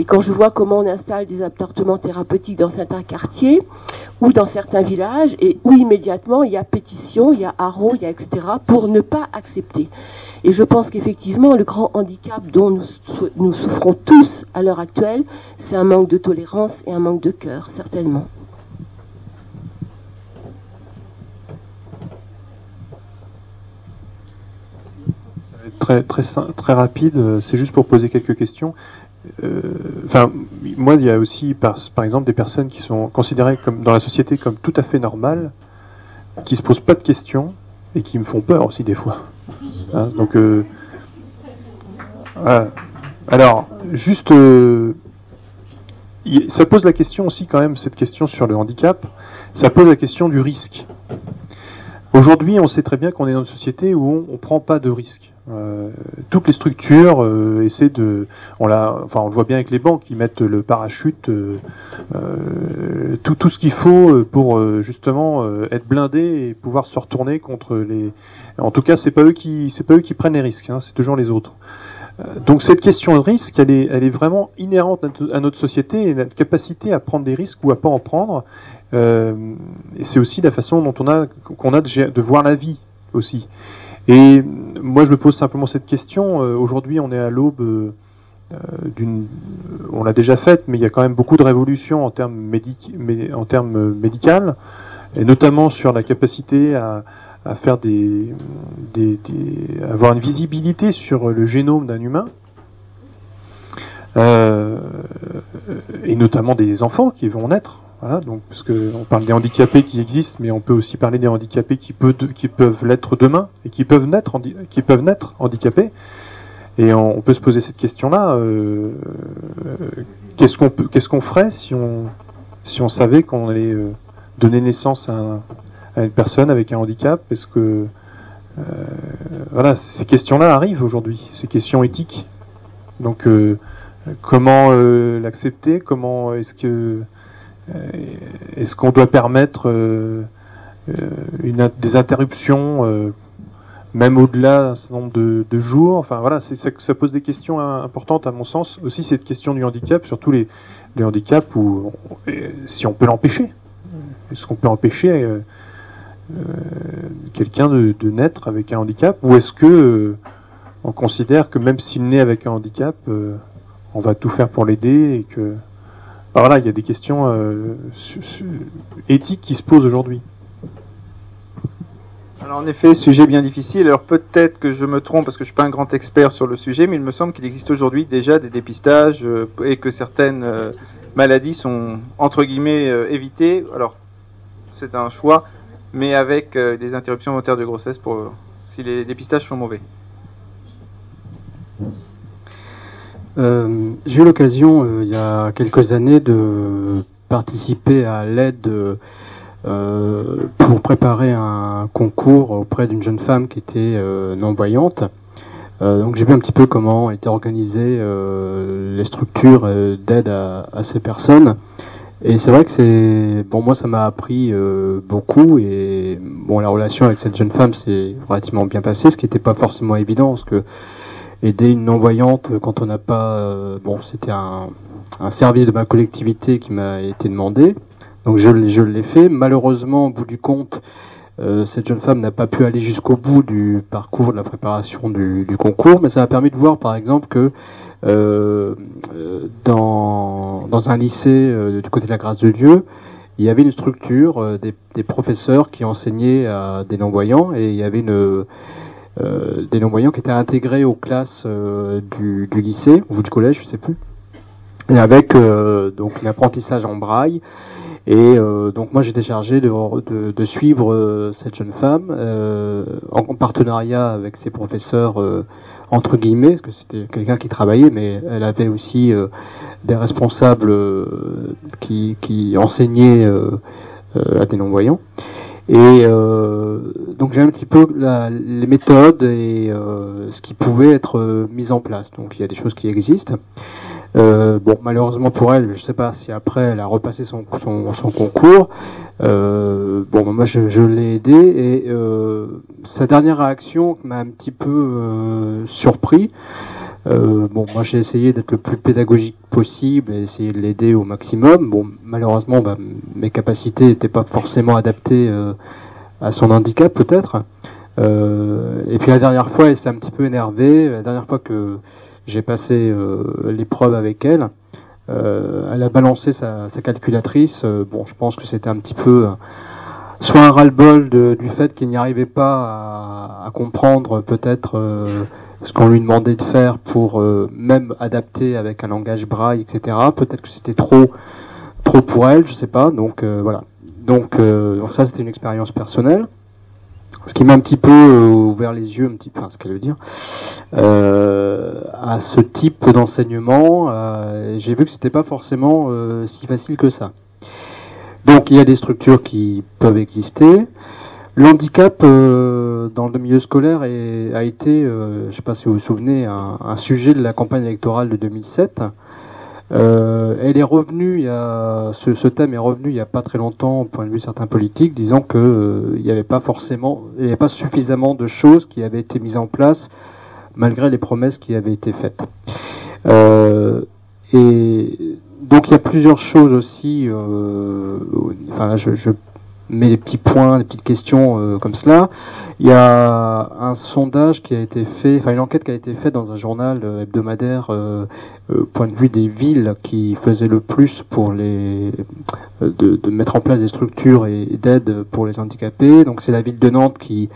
Speaker 15: Et quand je vois comment on installe des appartements thérapeutiques dans certains quartiers ou dans certains villages, et où immédiatement il y a pétition, il y a haro, il y a etc., pour ne pas accepter. Et je pense qu'effectivement, le grand handicap dont nous, nous souffrons tous à l'heure actuelle, c'est un manque de tolérance et un manque de cœur, certainement.
Speaker 2: très très très rapide. euh, C'est juste pour poser quelques questions. Euh, Enfin, moi, il y a aussi par, exemple des personnes qui sont considérées comme dans la société comme tout à fait normales, qui se posent pas de questions et qui me font peur aussi des fois. Hein, donc, euh, alors juste, euh, ça pose la question aussi quand même cette question sur le handicap. Ça pose la question du risque. Aujourd'hui, on sait très bien qu'on est dans une société où on ne prend pas de risques. Euh, toutes les structures euh, essaient de, on l'a, enfin, on le voit bien avec les banques, ils mettent le parachute, euh, euh, tout, tout ce qu'il faut euh, pour euh, justement être blindé et pouvoir se retourner contre les. En tout cas, c'est pas eux qui, c'est pas eux qui prennent les risques, hein, c'est toujours les autres. Donc cette question de risque, elle est, elle est vraiment inhérente à notre société et notre capacité à prendre des risques ou à pas en prendre. Euh, c'est aussi la façon dont on a qu'on a de, voir la vie aussi. Et moi, je me pose simplement cette question. Euh, Aujourd'hui, on est à l'aube euh, d'une, on l'a déjà faite, mais il y a quand même beaucoup de révolutions en termes médic, et notamment sur la capacité à, faire des, des, avoir une visibilité sur le génome d'un humain. Et notamment des enfants qui vont naître. Voilà, donc parce que on parle des handicapés qui existent, mais on peut aussi parler des handicapés qui, peuvent l'être demain et qui peuvent naître, handicapés. Et on, peut se poser cette question-là euh, euh, qu'est-ce qu'on ferait si on, savait qu'on allait euh, donner naissance à, un- à une personne avec un handicap? Est-ce que voilà, ces questions-là arrivent aujourd'hui, ces questions éthiques. Donc, comment l'accepter? Comment est-ce que est-ce qu'on doit permettre euh, euh, une, des interruptions, euh, même au-delà d'un certain nombre de, de jours? Enfin voilà, ça, ça pose des questions importantes à mon sens. Aussi cette question du handicap, surtout les, les handicaps où euh, si on peut l'empêcher. Est-ce qu'on peut empêcher euh, euh, quelqu'un de, de naître avec un handicap? Ou est-ce que euh, on considère que même s'il naît avec un handicap, euh, on va tout faire pour l'aider et que Alors voilà, il y a des questions euh, éthiques qui se posent aujourd'hui.
Speaker 1: Alors en effet, sujet bien difficile. Alors peut-être que je me trompe parce que je suis pas un grand expert sur le sujet, mais il me semble qu'il existe aujourd'hui déjà des dépistages euh, et que certaines euh, maladies sont entre guillemets évitées. Alors c'est un choix, mais avec des interruptions volontaires de grossesse pour si les dépistages sont mauvais.
Speaker 16: Euh, J'ai eu l'occasion, euh, il y a quelques années, de participer à l'aide euh, pour préparer un concours auprès d'une jeune femme qui était euh, non-voyante. Euh, donc j'ai vu un petit peu comment étaient organisées euh, les structures euh, d'aide à, ces personnes. Et c'est vrai que c'est bon moi ça m'a appris euh, beaucoup et bon la relation avec cette jeune femme s'est relativement bien passée, ce qui n'était pas forcément évident parce que aider une non-voyante quand on n'a pas euh, bon c'était un, service de ma collectivité qui m'a été demandé. Donc je, je l'ai fait. Malheureusement au bout du compte euh, cette jeune femme n'a pas pu aller jusqu'au bout du parcours de la préparation du, concours. Mais ça m'a permis de voir par exemple que euh, dans, dans un lycée du côté de la grâce de Dieu il y avait une structure des, des professeurs qui enseignaient à des non-voyants et il y avait une des non-voyants qui étaient intégrés aux classes euh, du, lycée ou du collège, je sais plus, et avec euh, donc un apprentissage en braille. Et euh, donc moi j'étais chargé de, suivre euh, cette jeune femme euh, en partenariat avec ses professeurs euh, entre guillemets, parce que c'était quelqu'un qui travaillait, mais elle avait aussi euh, des responsables euh, qui, qui enseignaient euh, euh, à des non-voyants. Et euh, donc j'ai un petit peu la- les méthodes et euh, ce qui pouvait être euh, mis en place. Donc il y a des choses qui existent. Euh, bon, malheureusement pour elle, je sais pas si après elle a repassé son, son, son concours. Euh, bon, moi je, je l'ai aidé et euh, sa dernière réaction m'a un petit peu surpris. Euh, bon, moi j'ai essayé d'être le plus pédagogique possible et essayer de l'aider au maximum. Bon, malheureusement, bah, mes capacités n'étaient pas forcément adaptées euh, à son handicap peut-être. Euh, et puis la dernière fois, elle s'est un petit peu énervée. La dernière fois que j'ai passé euh, l'épreuve avec elle, euh, elle a balancé sa, sa calculatrice. Euh, bon, je pense que c'était un petit peu soit un ras-le-bol du fait qu'il n'y arrivait pas à, à comprendre peut-être ce qu'on lui demandait de faire pour euh, même adapter avec un langage braille, etc. Peut-être que c'était trop trop pour elle, je sais pas. Donc euh, voilà. Donc, euh, donc ça c'était une expérience personnelle. Ce qui m'a un petit peu euh, ouvert les yeux, un petit peu, enfin, ce qu'elle veut dire, euh, à ce type d'enseignement. J'ai vu que c'était pas forcément si facile que ça. Donc il y a des structures qui peuvent exister. Le handicap euh, dans le milieu scolaire est- a été, euh, je ne sais pas si vous vous souvenez, un, sujet de la campagne électorale de 2007. Euh, elle est revenue, il y a, ce, thème est revenu il n'y a pas très longtemps au point de vue de certains politiques, disant que euh, il n'y avait pas forcément, il n'y avait pas suffisamment de choses qui avaient été mises en place malgré les promesses qui avaient été faites. Et donc il y a plusieurs choses aussi. Mets des petits points, des petites questions euh, comme cela. Il y a un sondage qui a été fait, enfin une enquête qui a été faite dans un journal euh, hebdomadaire, euh, euh, point de vue des villes qui faisaient le plus pour les euh, de, de mettre en place des structures et d'aide pour les handicapés. Donc c'est la ville de Nantes qui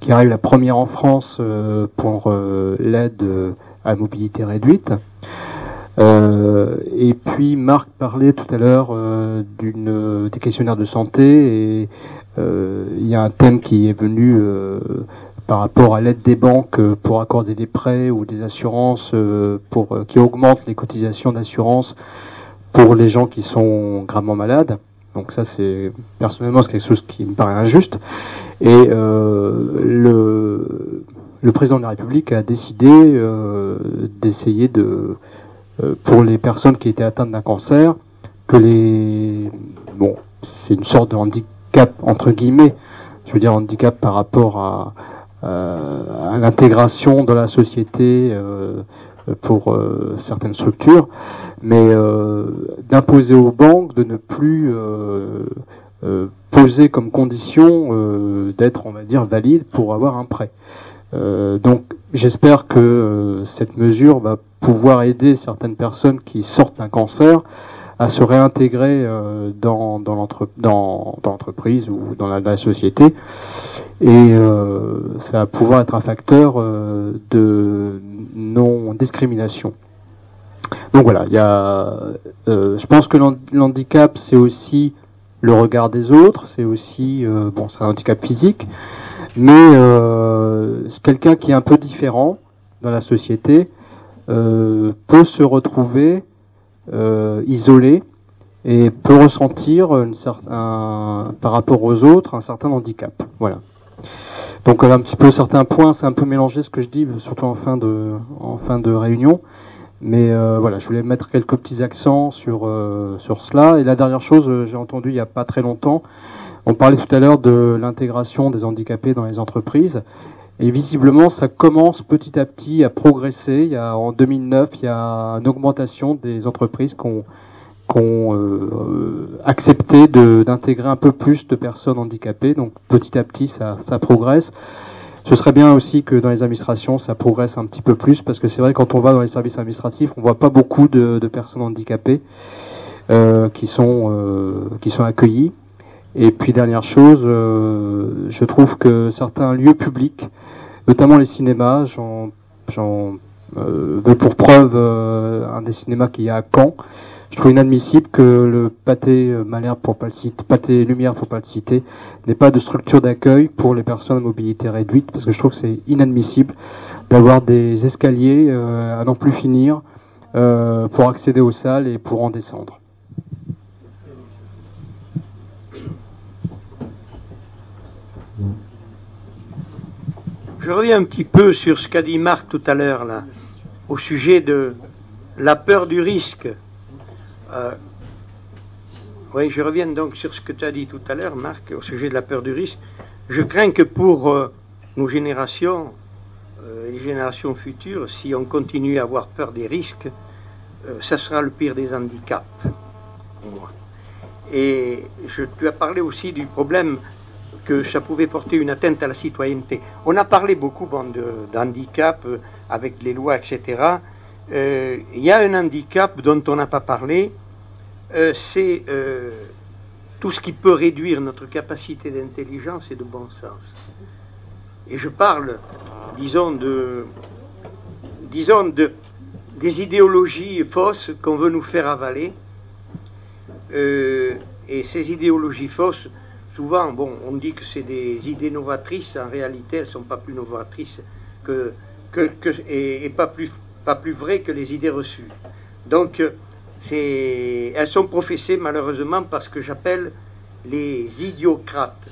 Speaker 16: qui arrive la première en France euh, pour l'aide à mobilité réduite. Euh, et puis Marc parlait tout à l'heure euh, d'une des questionnaires de santé et il y a un thème qui est venu par rapport à l'aide des banques pour accorder des prêts ou des assurances pour qui augmentent les cotisations d'assurance pour les gens qui sont gravement malades. Donc ça, c'est personnellement c'est quelque chose qui me paraît injuste. Et euh, le, le, président de la République a décidé euh, d'essayer de, euh, pour les personnes qui étaient atteintes d'un cancer, que les, bon, c'est une sorte de handicap entre guillemets, je veux dire handicap par rapport à, à l'intégration dans la société pour certaines structures, mais d'imposer aux banques de ne plus euh, poser comme condition euh, d'être, on va dire, valide pour avoir un prêt. Euh, donc j'espère que cette mesure va pouvoir aider certaines personnes qui sortent d'un cancer à se réintégrer dans, dans l'entreprise ou dans la, société. Et ça va pouvoir être un facteur de non-discrimination. Donc voilà, il y a, je pense que l'handicap, c'est aussi le regard des autres, c'est aussi euh, bon, c'est un handicap physique, mais euh, quelqu'un qui est un peu différent dans la société euh, peut se retrouver isolé et peut ressentir une certain, par rapport aux autres un certain handicap. Voilà. Donc un petit peu certains points, c'est un peu mélangé ce que je dis, surtout en fin de en fin de réunion. Mais euh, voilà, je voulais mettre quelques petits accents sur, euh, sur cela. Et la dernière chose, euh, j'ai entendu il n'y a pas très longtemps, on parlait tout à l'heure de l'intégration des handicapés dans les entreprises. Et visiblement, ça commence petit à petit à progresser. Il y a, en 2009, il y a une augmentation des entreprises qui ont, qui ont accepté d'intégrer un peu plus de personnes handicapées. Donc petit à petit, ça, ça progresse. Ce serait bien aussi que dans les administrations, ça progresse un petit peu plus, parce que c'est vrai quand on va dans les services administratifs, on voit pas beaucoup de, personnes handicapées euh, qui sont euh, qui sont accueillies. Et puis dernière chose, euh, je trouve que certains lieux publics, notamment les cinémas, j'en veux pour preuve un des cinémas qu'il y a à Caen, je trouve inadmissible que le pâté euh, Malherbe, pour pas le citer, pâté Lumière, pour pas le citer, n'ait pas de structure d'accueil pour les personnes à mobilité réduite, parce que je trouve que c'est inadmissible d'avoir des escaliers euh, à n'en plus finir euh, pour accéder aux salles et pour en descendre.
Speaker 7: Je reviens un petit peu sur ce qu'a dit Marc tout à l'heure là, au sujet de la peur du risque. Euh, oui, je reviens donc sur ce que tu as dit tout à l'heure, Marc, au sujet de la peur du risque. Je crains que pour euh, nos générations euh, et les générations futures, si on continue à avoir peur des risques, ça sera le pire des handicaps. Et je, tu as parlé aussi du problème que ça pouvait porter une atteinte à la citoyenneté. On a parlé beaucoup d'handicap avec les lois, etc il euh, y a un handicap dont on n'a pas parlé, euh, c'est euh, tout ce qui peut réduire notre capacité d'intelligence et de bon sens. Et je parle, disons, de, disons de, des idéologies fausses qu'on veut nous faire avaler. et ces idéologies fausses, souvent, bon, on dit que c'est des idées novatrices, en réalité, elles ne sont pas plus novatrices que, que, et, pas plus pas plus vrai que les idées reçues. Donc, elles sont professées malheureusement par ce que j'appelle les idiocrates,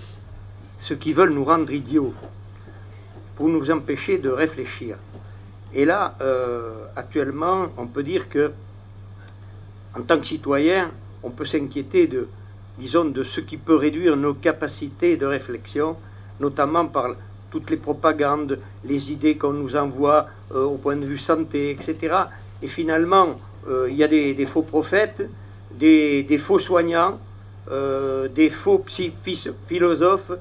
Speaker 7: ceux qui veulent nous rendre idiots, pour nous empêcher de réfléchir. Et là, euh, actuellement, on peut dire que, en tant que citoyen, on peut s'inquiéter de, disons, de ce qui peut réduire nos capacités de réflexion, notamment par toutes les propagandes, les idées qu'on nous envoie euh, au point de vue santé, etc. Et finalement, euh, il y a des, faux prophètes, des, faux soignants, euh, des faux philosophes,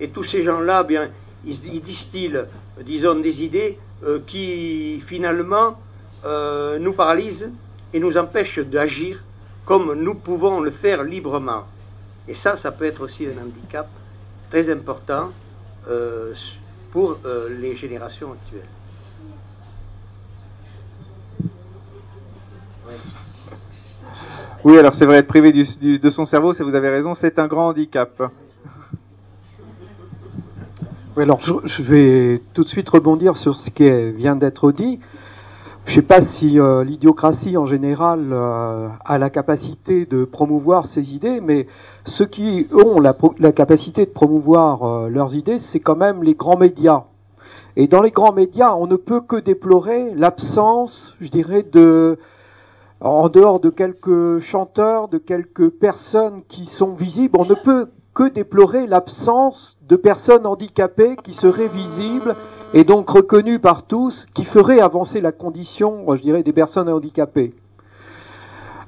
Speaker 7: et tous ces gens-là, bien, ils, distillent, disons, des idées qui finalement nous paralysent et nous empêchent d'agir comme nous pouvons le faire librement. Et ça, ça peut être aussi un handicap très important euh, pour euh, les générations actuelles.
Speaker 1: Oui, alors c'est vrai, être privé du- du- de son cerveau, c'est vous avez raison, c'est un grand handicap.
Speaker 3: Oui, alors je, je vais tout de suite rebondir sur ce qui est- vient d'être dit. Je ne sais pas si euh, l'idiocratie en général euh, a la capacité de promouvoir ses idées, mais ceux qui ont la, capacité de promouvoir euh, leurs idées, c'est quand même les grands médias. Et dans les grands médias, on ne peut que déplorer l'absence, je dirais, de, en dehors de quelques chanteurs, de quelques personnes qui sont visibles, on ne peut que déplorer l'absence de personnes handicapées qui seraient visibles et donc reconnues par tous, qui feraient avancer la condition, je dirais, des personnes handicapées.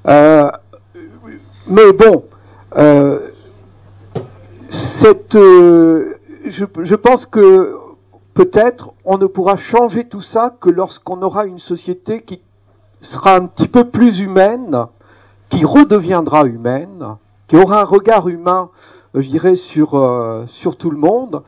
Speaker 3: Euh, mais bon, euh, cette, euh, je, je pense que peut-être on ne pourra changer tout ça que lorsqu'on aura une société qui sera un petit peu plus humaine, qui redeviendra humaine, qui aura un regard humain, je dirais, sur, sur tout le monde.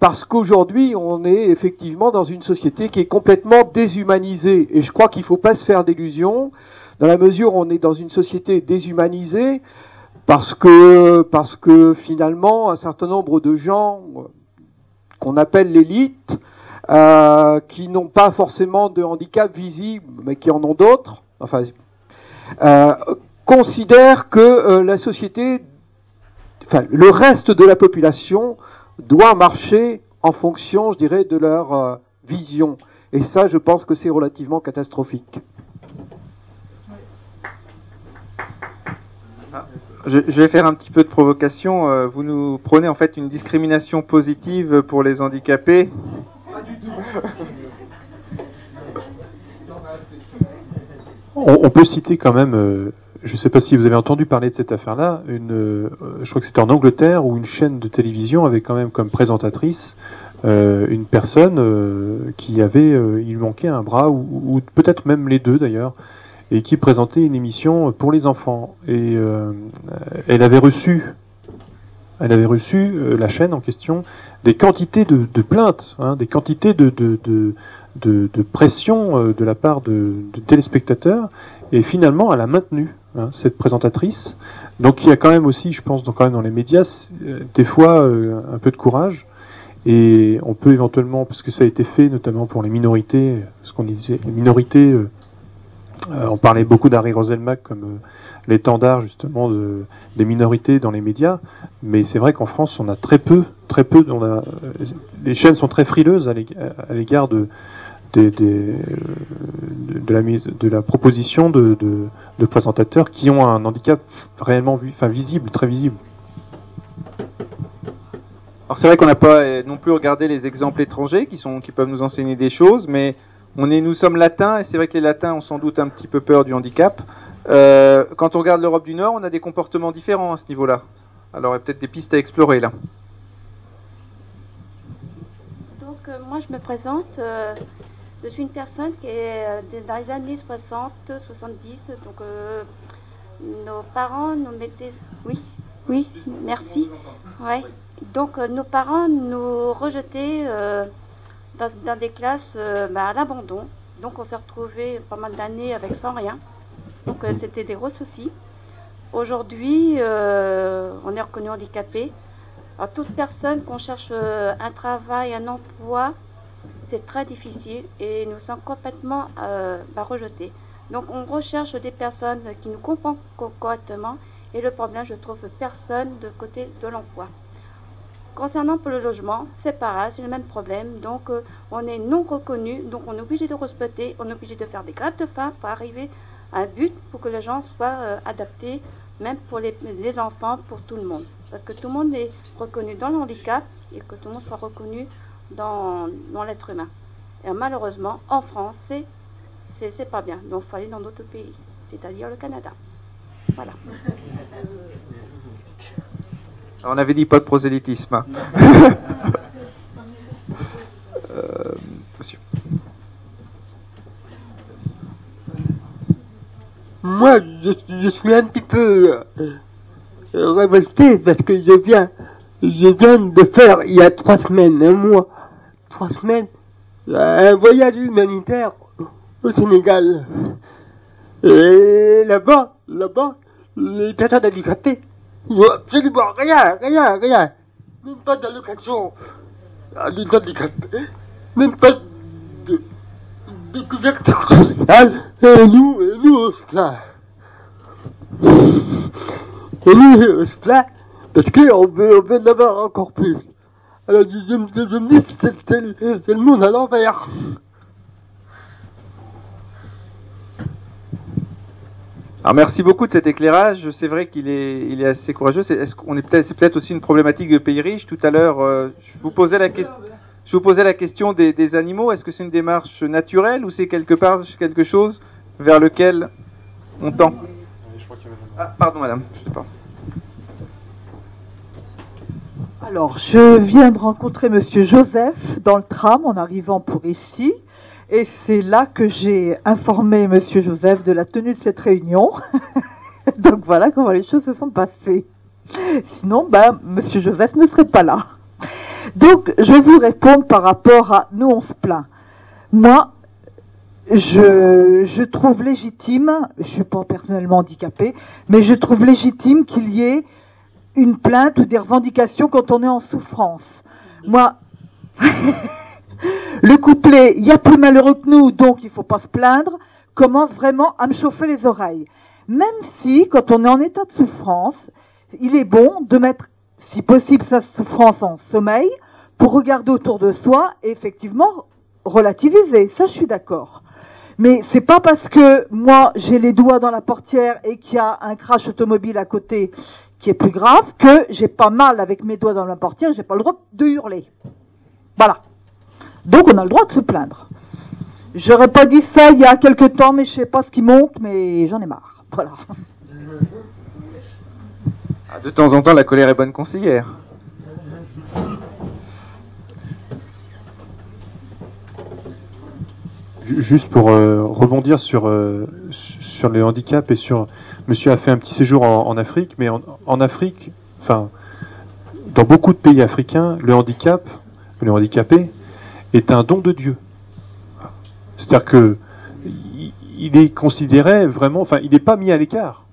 Speaker 3: Parce qu'aujourd'hui, on est effectivement dans une société qui est complètement déshumanisée. Et je crois qu'il ne faut pas se faire d'illusions, dans la mesure où on est dans une société déshumanisée, parce que, parce que finalement, un certain nombre de gens qu'on appelle l'élite, euh, qui n'ont pas forcément de handicap visible, mais qui en ont d'autres, enfin, euh, considèrent que euh, la société, enfin, le reste de la population doit marcher en fonction, je dirais, de leur euh, vision. Et ça, je pense que c'est relativement catastrophique.
Speaker 1: Je, je vais faire un petit peu de provocation. Euh, Vous nous prenez en fait une discrimination positive pour les handicapés.
Speaker 2: On, on peut citer quand même, euh, je ne sais pas si vous avez entendu parler de cette affaire-là, une, euh, je crois que c'était en Angleterre où une chaîne de télévision avait quand même comme présentatrice euh, une personne euh, qui avait, euh, il manquait un bras ou, ou peut-être même les deux d'ailleurs, et qui présentait une émission pour les enfants. Et euh, elle avait reçu, elle avait reçu euh, la chaîne en question des quantités de, de plaintes, hein, des quantités de, de, de, de, de pression euh, de la part de, de téléspectateurs, et finalement elle a maintenu hein, cette présentatrice. Donc il y a quand même aussi, je pense, dans, quand même dans les médias, euh, des fois euh, un peu de courage. Et on peut éventuellement, parce que ça a été fait notamment pour les minorités, ce qu'on disait, les minorités, euh, euh, on parlait beaucoup d'Harry Roselmack comme euh, l'étendard justement de, des minorités dans les médias, mais c'est vrai qu'en France on a très peu, très peu, on a, les chaînes sont très frileuses à l'égard de, des- des, euh, de, la mise, de la proposition de, de, de présentateurs qui ont un handicap réellement vu, enfin visible, très visible.
Speaker 1: Alors c'est vrai qu'on n'a pas euh, non plus regardé les exemples étrangers qui sont qui peuvent nous enseigner des choses, mais on est nous sommes latins et c'est vrai que les latins ont sans doute un petit peu peur du handicap. Euh, quand on regarde l'Europe du Nord, on a des comportements différents à ce niveau-là. Alors il y a peut-être des pistes à explorer là.
Speaker 17: Donc euh, moi je me présente, euh, je suis une personne qui est euh, dans les années 60, 70, donc euh, nos parents nous mettaient... Oui, oui, merci. Ouais. Donc euh, nos parents nous rejetaient dans, des classes bah, à l'abandon. Donc on s'est retrouvés pas mal d'années avec sans rien. Donc c'était des gros soucis. Aujourd'hui, on est reconnu handicapé. Alors, toute personne qu'on cherche un travail, un emploi, c'est très difficile et nous sommes complètement euh, rejetés. Donc on recherche des personnes qui nous comprennent co- correctement et le problème, je trouve personne de côté de l'emploi. Concernant le logement, c'est pareil, c'est le même problème. Donc euh, on est non reconnu, donc on est obligé de respecter, on est obligé de faire des grèves de faim pour arriver à un but pour que les gens soient euh, adaptés, même pour les enfants, pour tout le monde. Parce que tout le monde est reconnu dans le handicap et que tout le monde soit reconnu dans, dans l'être humain. Et malheureusement, en France, c'est, c'est, c'est pas bien. Donc il faut aller dans d'autres pays, c'est-à-dire le Canada. Voilà.
Speaker 1: On avait dit pas de prosélytisme. hein. Euh, monsieur.
Speaker 6: Moi, je, je suis un petit peu euh, révolté parce que je viens, je viens de faire il y a trois semaines, un mois, trois semaines, un voyage humanitaire au Sénégal. Et là-bas, là-bas, les personnes handicapées n'ont absolument rien, rien, rien. Même pas d'allocation à des handicapés, même pas de, de couverture sociale. Et nous, et nous, plaint. Et nous, plaint parce qu'on veut, on veut en encore plus? Alors, je, je, je, je me dis, c'est le monde à l'envers.
Speaker 1: Alors merci beaucoup de cet éclairage. C'est vrai qu'il est, assez courageux. C'est, qu'on est peut-être, aussi une problématique de pays riches. Tout à l'heure, euh, je vous posais la question. Des, animaux. Est-ce que c'est une démarche naturelle ou c'est quelque part quelque chose vers lequel on tend? Ah, pardon, madame. Je sais pas.
Speaker 5: Alors, je viens de rencontrer Monsieur Joseph dans le tram en arrivant pour ici. Et c'est là que j'ai informé Monsieur Joseph de la tenue de cette réunion. Donc voilà comment les choses se sont passées. Sinon, ben, Monsieur Joseph ne serait pas là. Donc, je vous répondre par rapport à nous, on se plaint. Moi, je, trouve légitime, je suis pas personnellement handicapé, mais je trouve légitime qu'il y ait une plainte ou des revendications quand on est en souffrance. Moi, le couplet il y a plus malheureux que nous, donc il faut pas se plaindre, commence vraiment à me chauffer les oreilles. Même si, quand on est en état de souffrance, il est bon de mettre, si possible, sa souffrance en sommeil pour regarder autour de soi et effectivement relativiser. Ça, je suis d'accord. Mais c'est pas parce que moi j'ai les doigts dans la portière et qu'il y a un crash automobile à côté qui est plus grave que j'ai pas mal avec mes doigts dans la portière, j'ai pas le droit de hurler. Voilà. Donc on a le droit de se plaindre. J'aurais pas dit ça il y a quelque temps, mais je sais pas ce qui monte, mais j'en ai marre. Voilà.
Speaker 1: Ah, De temps en temps, la colère est bonne conseillère.
Speaker 2: Ju- Juste pour euh, rebondir sur, euh, sur les handicaps et sur. Monsieur a fait un petit séjour en, Afrique, mais en, Afrique, enfin, dans beaucoup de pays africains, le handicap, le handicapé, est un don de Dieu. C'est-à-dire que il- il est considéré vraiment, enfin, il n'est pas mis à l'écart.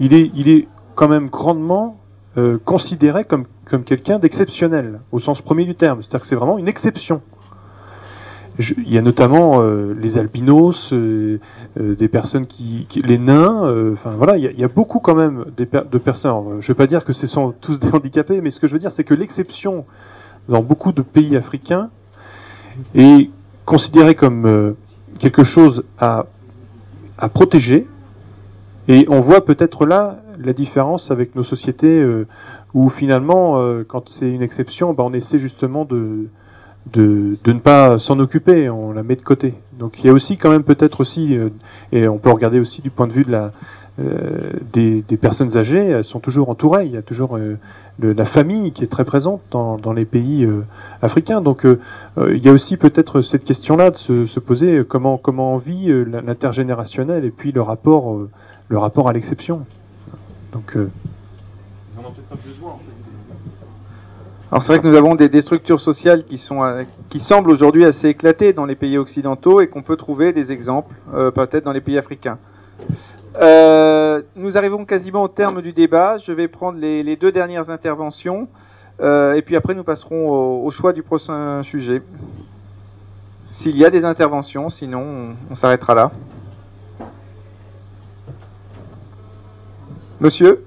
Speaker 2: Il est, il est quand même grandement euh, considéré comme, comme quelqu'un d'exceptionnel, au sens premier du terme. C'est-à-dire que c'est vraiment une exception. Il y a notamment euh, les albinos, euh, euh, des personnes qui, les nains. Enfin voilà, il y, a, beaucoup quand même per- de personnes. je ne veux pas dire que ce sont tous des handicapés, mais ce que je veux dire, c'est que l'exception dans beaucoup de pays africains est considérée comme quelque chose à, protéger. Et on voit peut-être là la différence avec nos sociétés où finalement, quand c'est une exception, bah, on essaie justement de, de, ne pas s'en occuper, on la met de côté. Donc il y a aussi quand même peut-être aussi, euh, et on peut regarder aussi du point de vue de la, euh, des, personnes âgées, elles sont toujours entourées, il y a toujours euh, la famille qui est très présente dans, les pays africains. Donc il y a aussi peut-être cette question-là de se, se poser comment, comment on vit l'intergénérationnel et puis le rapport, le rapport à l'exception. Donc ils en ont peut-être pas besoin fait.
Speaker 1: Alors c'est vrai que nous avons des, structures sociales qui sont euh, qui semblent aujourd'hui assez éclatées dans les pays occidentaux et qu'on peut trouver des exemples euh, peut-être dans les pays africains. Euh, nous arrivons quasiment au terme du débat. Je vais prendre les, deux dernières interventions euh, et puis après nous passerons au, choix du prochain sujet. S'il y a des interventions, sinon on, on s'arrêtera là. Monsieur?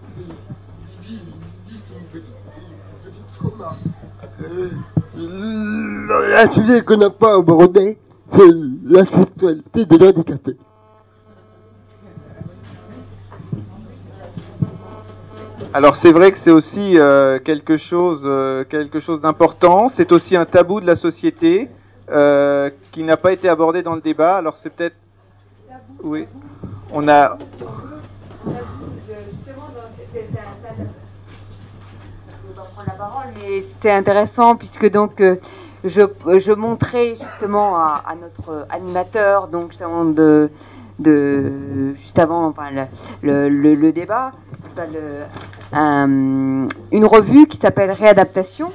Speaker 6: Un sujet qu'on n'a pas abordé, c'est la sexualité des handicapés.
Speaker 1: Alors c'est vrai que c'est aussi euh, quelque chose, euh, quelque chose d'important. C'est aussi un tabou de la société euh, qui n'a pas été abordé dans le débat. Alors c'est peut-être, oui, on a.
Speaker 4: Mais c'était intéressant puisque donc euh, je, montrais justement à, notre animateur donc de, juste avant enfin, le, le, débat une revue qui s'appelle Réadaptation.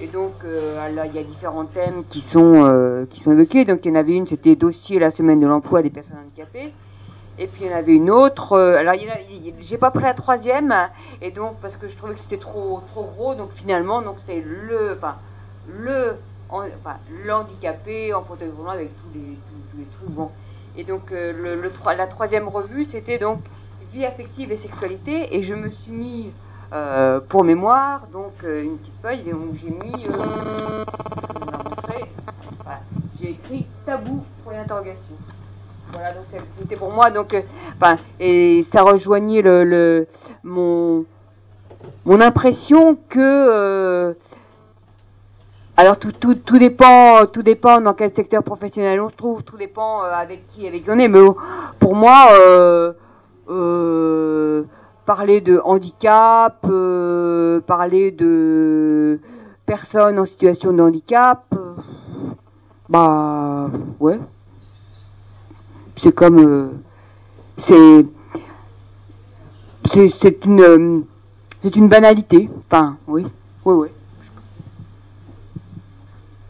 Speaker 4: Et donc euh, il y a différents thèmes qui sont euh, qui sont évoqués. Donc il y en avait une c'était dossier la semaine de l'emploi des personnes handicapées Et puis il y en avait une autre. euh, alors j'ai pas pris la troisième et donc parce que je trouvais que c'était trop trop gros. Donc finalement donc c'était le enfin le en- enfin l'handicapé en fauteuil avec tous les tous, les trucs bon. Et donc euh, le, la troisième revue c'était donc vie affective et sexualité et je me suis mis euh, pour mémoire donc une petite feuille donc j'ai mis je vous la montrer. Voilà. j'ai écrit tabou pour une interrogation. Voilà, donc c'est- c'était pour moi, donc, euh, enfin, et ça rejoignait le, le- mon, mon impression que, euh, alors tout, tout, tout dépend, tout dépend dans quel secteur professionnel on se trouve, tout dépend euh, avec qui, avec qui on est, mais pour moi, euh, euh, parler de handicap, euh, parler de personnes en situation de handicap, euh, bah, ouais, c'est comme euh, c'est c'est une euh, c'est une banalité enfin oui oui oui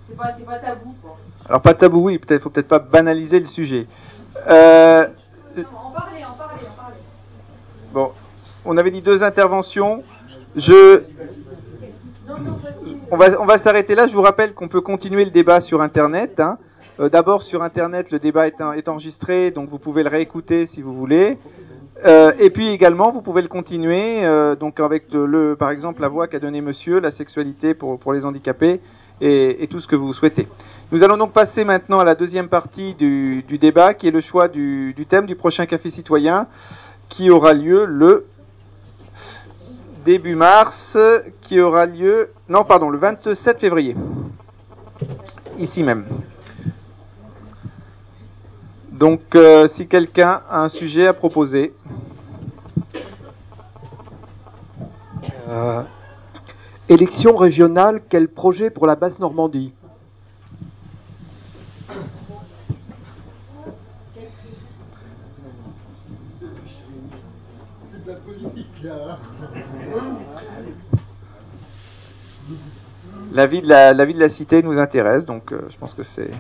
Speaker 4: c'est pas c'est pas tabou quoi
Speaker 1: Alors pas tabou, oui, peut-être faut peut-être pas banaliser le sujet. Euh,
Speaker 4: en parler en parler en parler
Speaker 1: bon, on avait dit deux interventions. Je on va, on va s'arrêter là. Je vous rappelle qu'on peut continuer le débat sur Internet. hein. Euh, D'abord, sur Internet, le débat est, en- est enregistré, donc vous pouvez le réécouter si vous voulez. Euh, et puis également, vous pouvez le continuer, euh, donc avec le, par exemple la voix qu'a donnée Monsieur, la sexualité pour, les handicapés et, tout ce que vous souhaitez. Nous allons donc passer maintenant à la deuxième partie du, débat, qui est le choix du, du thème du prochain café citoyen, qui aura lieu le début mars, qui aura lieu, non pardon, le 27 février, ici même. Donc, euh, si quelqu'un a un sujet à proposer.
Speaker 3: Euh, élection régionale, quel projet pour la Basse-Normandie?
Speaker 1: Vie de la vie de la cité nous intéresse, donc euh, je pense que c'est.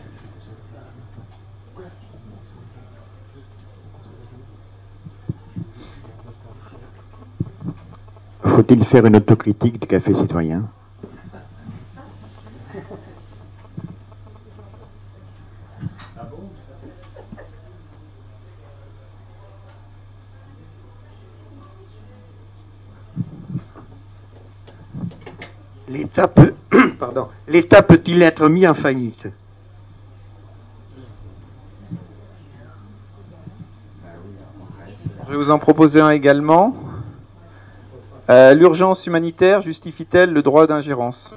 Speaker 9: Faut-il faire une autocritique du café citoyen?
Speaker 7: L'État peut, pardon, l'État peut-il être mis en faillite?
Speaker 1: Je vais vous en proposer un également. Euh, L'urgence humanitaire justifie-t-elle le droit d'ingérence?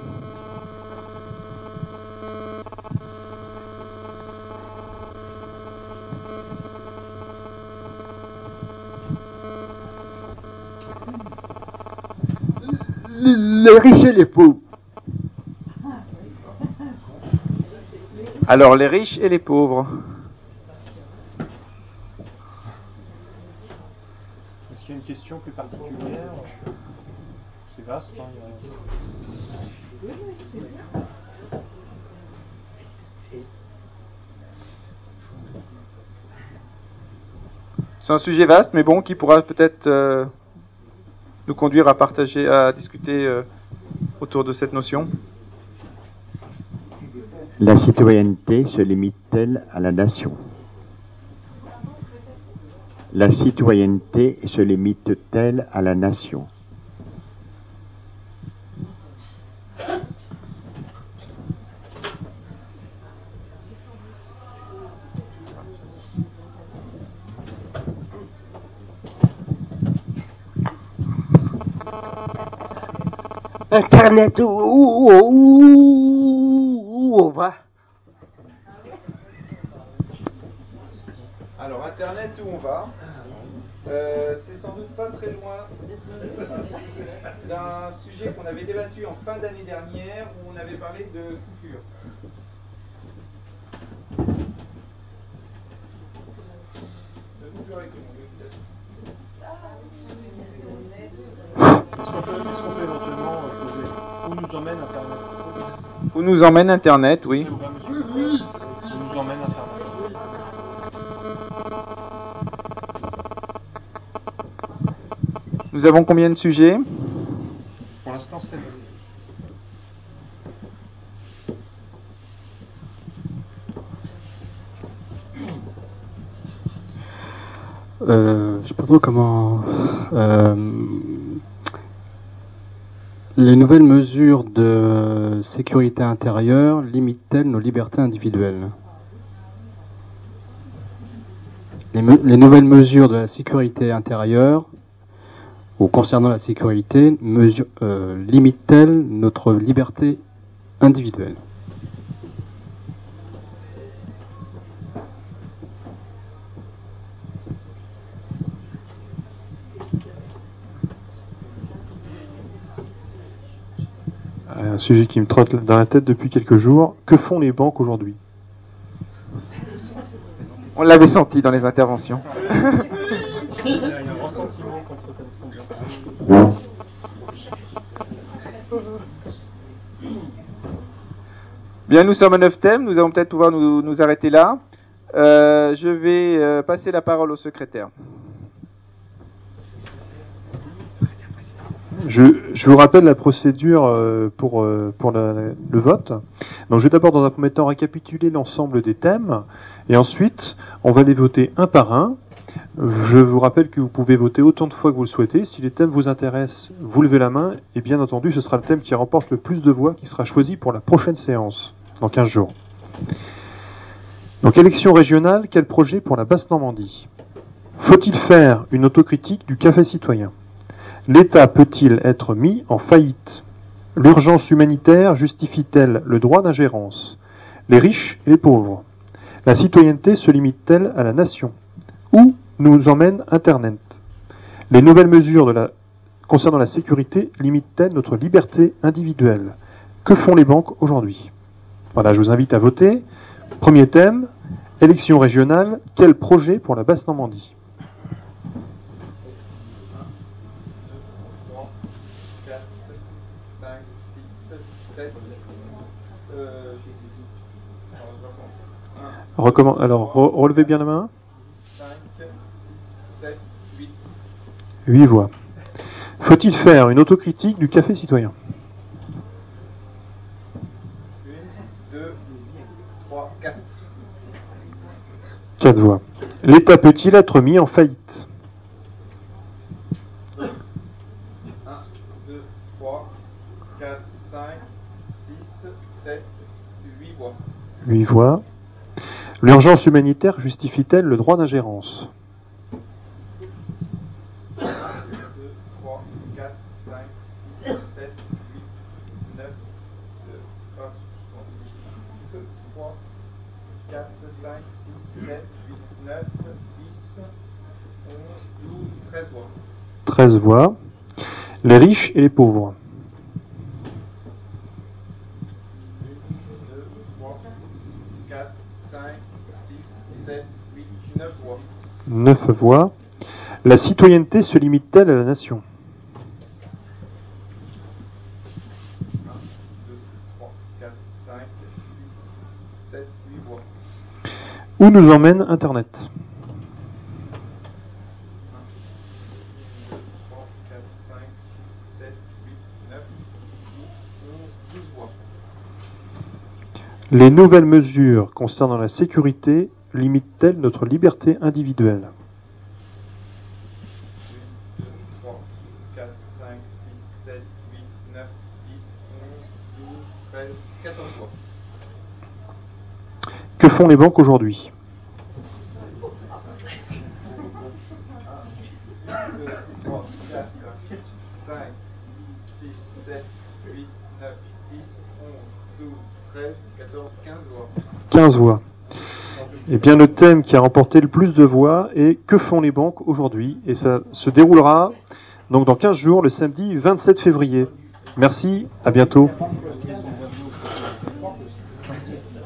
Speaker 6: Les riches et les pauvres.
Speaker 1: Alors, les riches et les pauvres.
Speaker 2: Est-ce qu'il y a une question plus particulière C'est vaste. Hein, il y a-
Speaker 1: C'est un sujet vaste, mais bon, qui pourra peut-être euh, nous conduire à partager, à discuter euh, autour de cette notion.
Speaker 9: La citoyenneté se limite-t-elle à la nation? La citoyenneté se limite-t-elle à la nation?
Speaker 6: Internet, où, où,
Speaker 1: Alors, Internet, où on va Euh, C'est sans doute pas très loin d'un sujet qu'on avait débattu en fin d'année dernière où on avait parlé de coupure.
Speaker 2: Euh, où nous emmène Internet
Speaker 1: Où nous emmène Internet, oui.
Speaker 2: Nous
Speaker 1: Nous avons combien de sujets?
Speaker 2: Pour l'instant, c'est
Speaker 16: Euh, je sais pas trop comment. euh, les nouvelles mesures de sécurité intérieure limitent-elles nos libertés individuelles? Les, me- les nouvelles mesures de la sécurité intérieure ou concernant la sécurité mesure- euh, limitent-elles notre liberté individuelle?
Speaker 2: Un sujet qui me trotte dans la tête depuis quelques jours. Que font les banques aujourd'hui?
Speaker 1: On l'avait senti dans les interventions. Bien, nous sommes à neuf thèmes, nous allons peut-être pouvoir nous, nous arrêter là. Euh, je vais euh, passer la parole au secrétaire.
Speaker 2: Je, je vous rappelle la procédure euh, pour, pour le vote. Donc, je vais d'abord, dans un premier temps, récapituler l'ensemble des thèmes, et ensuite, on va les voter un par un. Je vous rappelle que vous pouvez voter autant de fois que vous le souhaitez. Si les thèmes vous intéressent, vous levez la main, et bien entendu, ce sera le thème qui remporte le plus de voix qui sera choisi pour la prochaine séance, dans 15 jours. Donc, élection régionale, quel projet pour la Basse-Normandie? Faut-il faire une autocritique du café citoyen? L'État peut-il être mis en faillite? L'urgence humanitaire justifie-t-elle le droit d'ingérence? Les riches et les pauvres? La citoyenneté se limite-t-elle à la nation? Où nous emmène Internet Les nouvelles mesures concernant la sécurité limitent-elles notre liberté individuelle? Que font les banques aujourd'hui? Voilà, je vous invite à voter. Premier thème, élection régionale, quel projet pour la Basse-Normandie?
Speaker 1: 4, 5, 6, 7.
Speaker 2: Recommande- Alors, re- relevez bien la main.
Speaker 1: 5, 6, 7, 8.
Speaker 2: 8 voix. Faut-il faire une autocritique du café citoyen?
Speaker 1: 1, 2, 3, 4.
Speaker 2: 4 voix. L'État peut-il être mis en faillite?
Speaker 1: 1, 2, 3, 4, 5, 6, 7, 8 voix.
Speaker 2: 8 voix. L'urgence humanitaire justifie-t-elle le droit d'ingérence
Speaker 1: 1, 2, 3, 4, 5, 6, 7, 8, 9, 2, 3, 4, 5, 6, 7, 8, 9, 10, 11, 12, 13 voix.
Speaker 2: 13 voix. Les riches et les pauvres
Speaker 1: 2, 3, 4, 5, 6, 7, 8, 9 voix.
Speaker 2: 9 voix. La citoyenneté se limite-t-elle à la nation?
Speaker 1: 3, 4, 5, 6, 7, 8 voix.
Speaker 2: Où nous emmène Internet
Speaker 1: 3, 4, 5, 6, 7, 8, 9, 10, 11, 12 voix.
Speaker 2: Les nouvelles mesures concernant la sécurité limitent-elles notre liberté individuelle
Speaker 1: 3, 4, 5, 6, 7, 8, 9, 10, 11, 12, 13, 14 voix.
Speaker 2: Que font les banques aujourd'hui
Speaker 1: 2, 3, 4, 5, 6, 7, 8, 9, 10, 11, 12, 13, 14, 15 voix.
Speaker 2: 15 voix. Eh bien, le thème qui a remporté le plus de voix est Que font les banques aujourd'hui? Et ça se déroulera donc dans 15 jours, le samedi 27 février. Merci, à bientôt.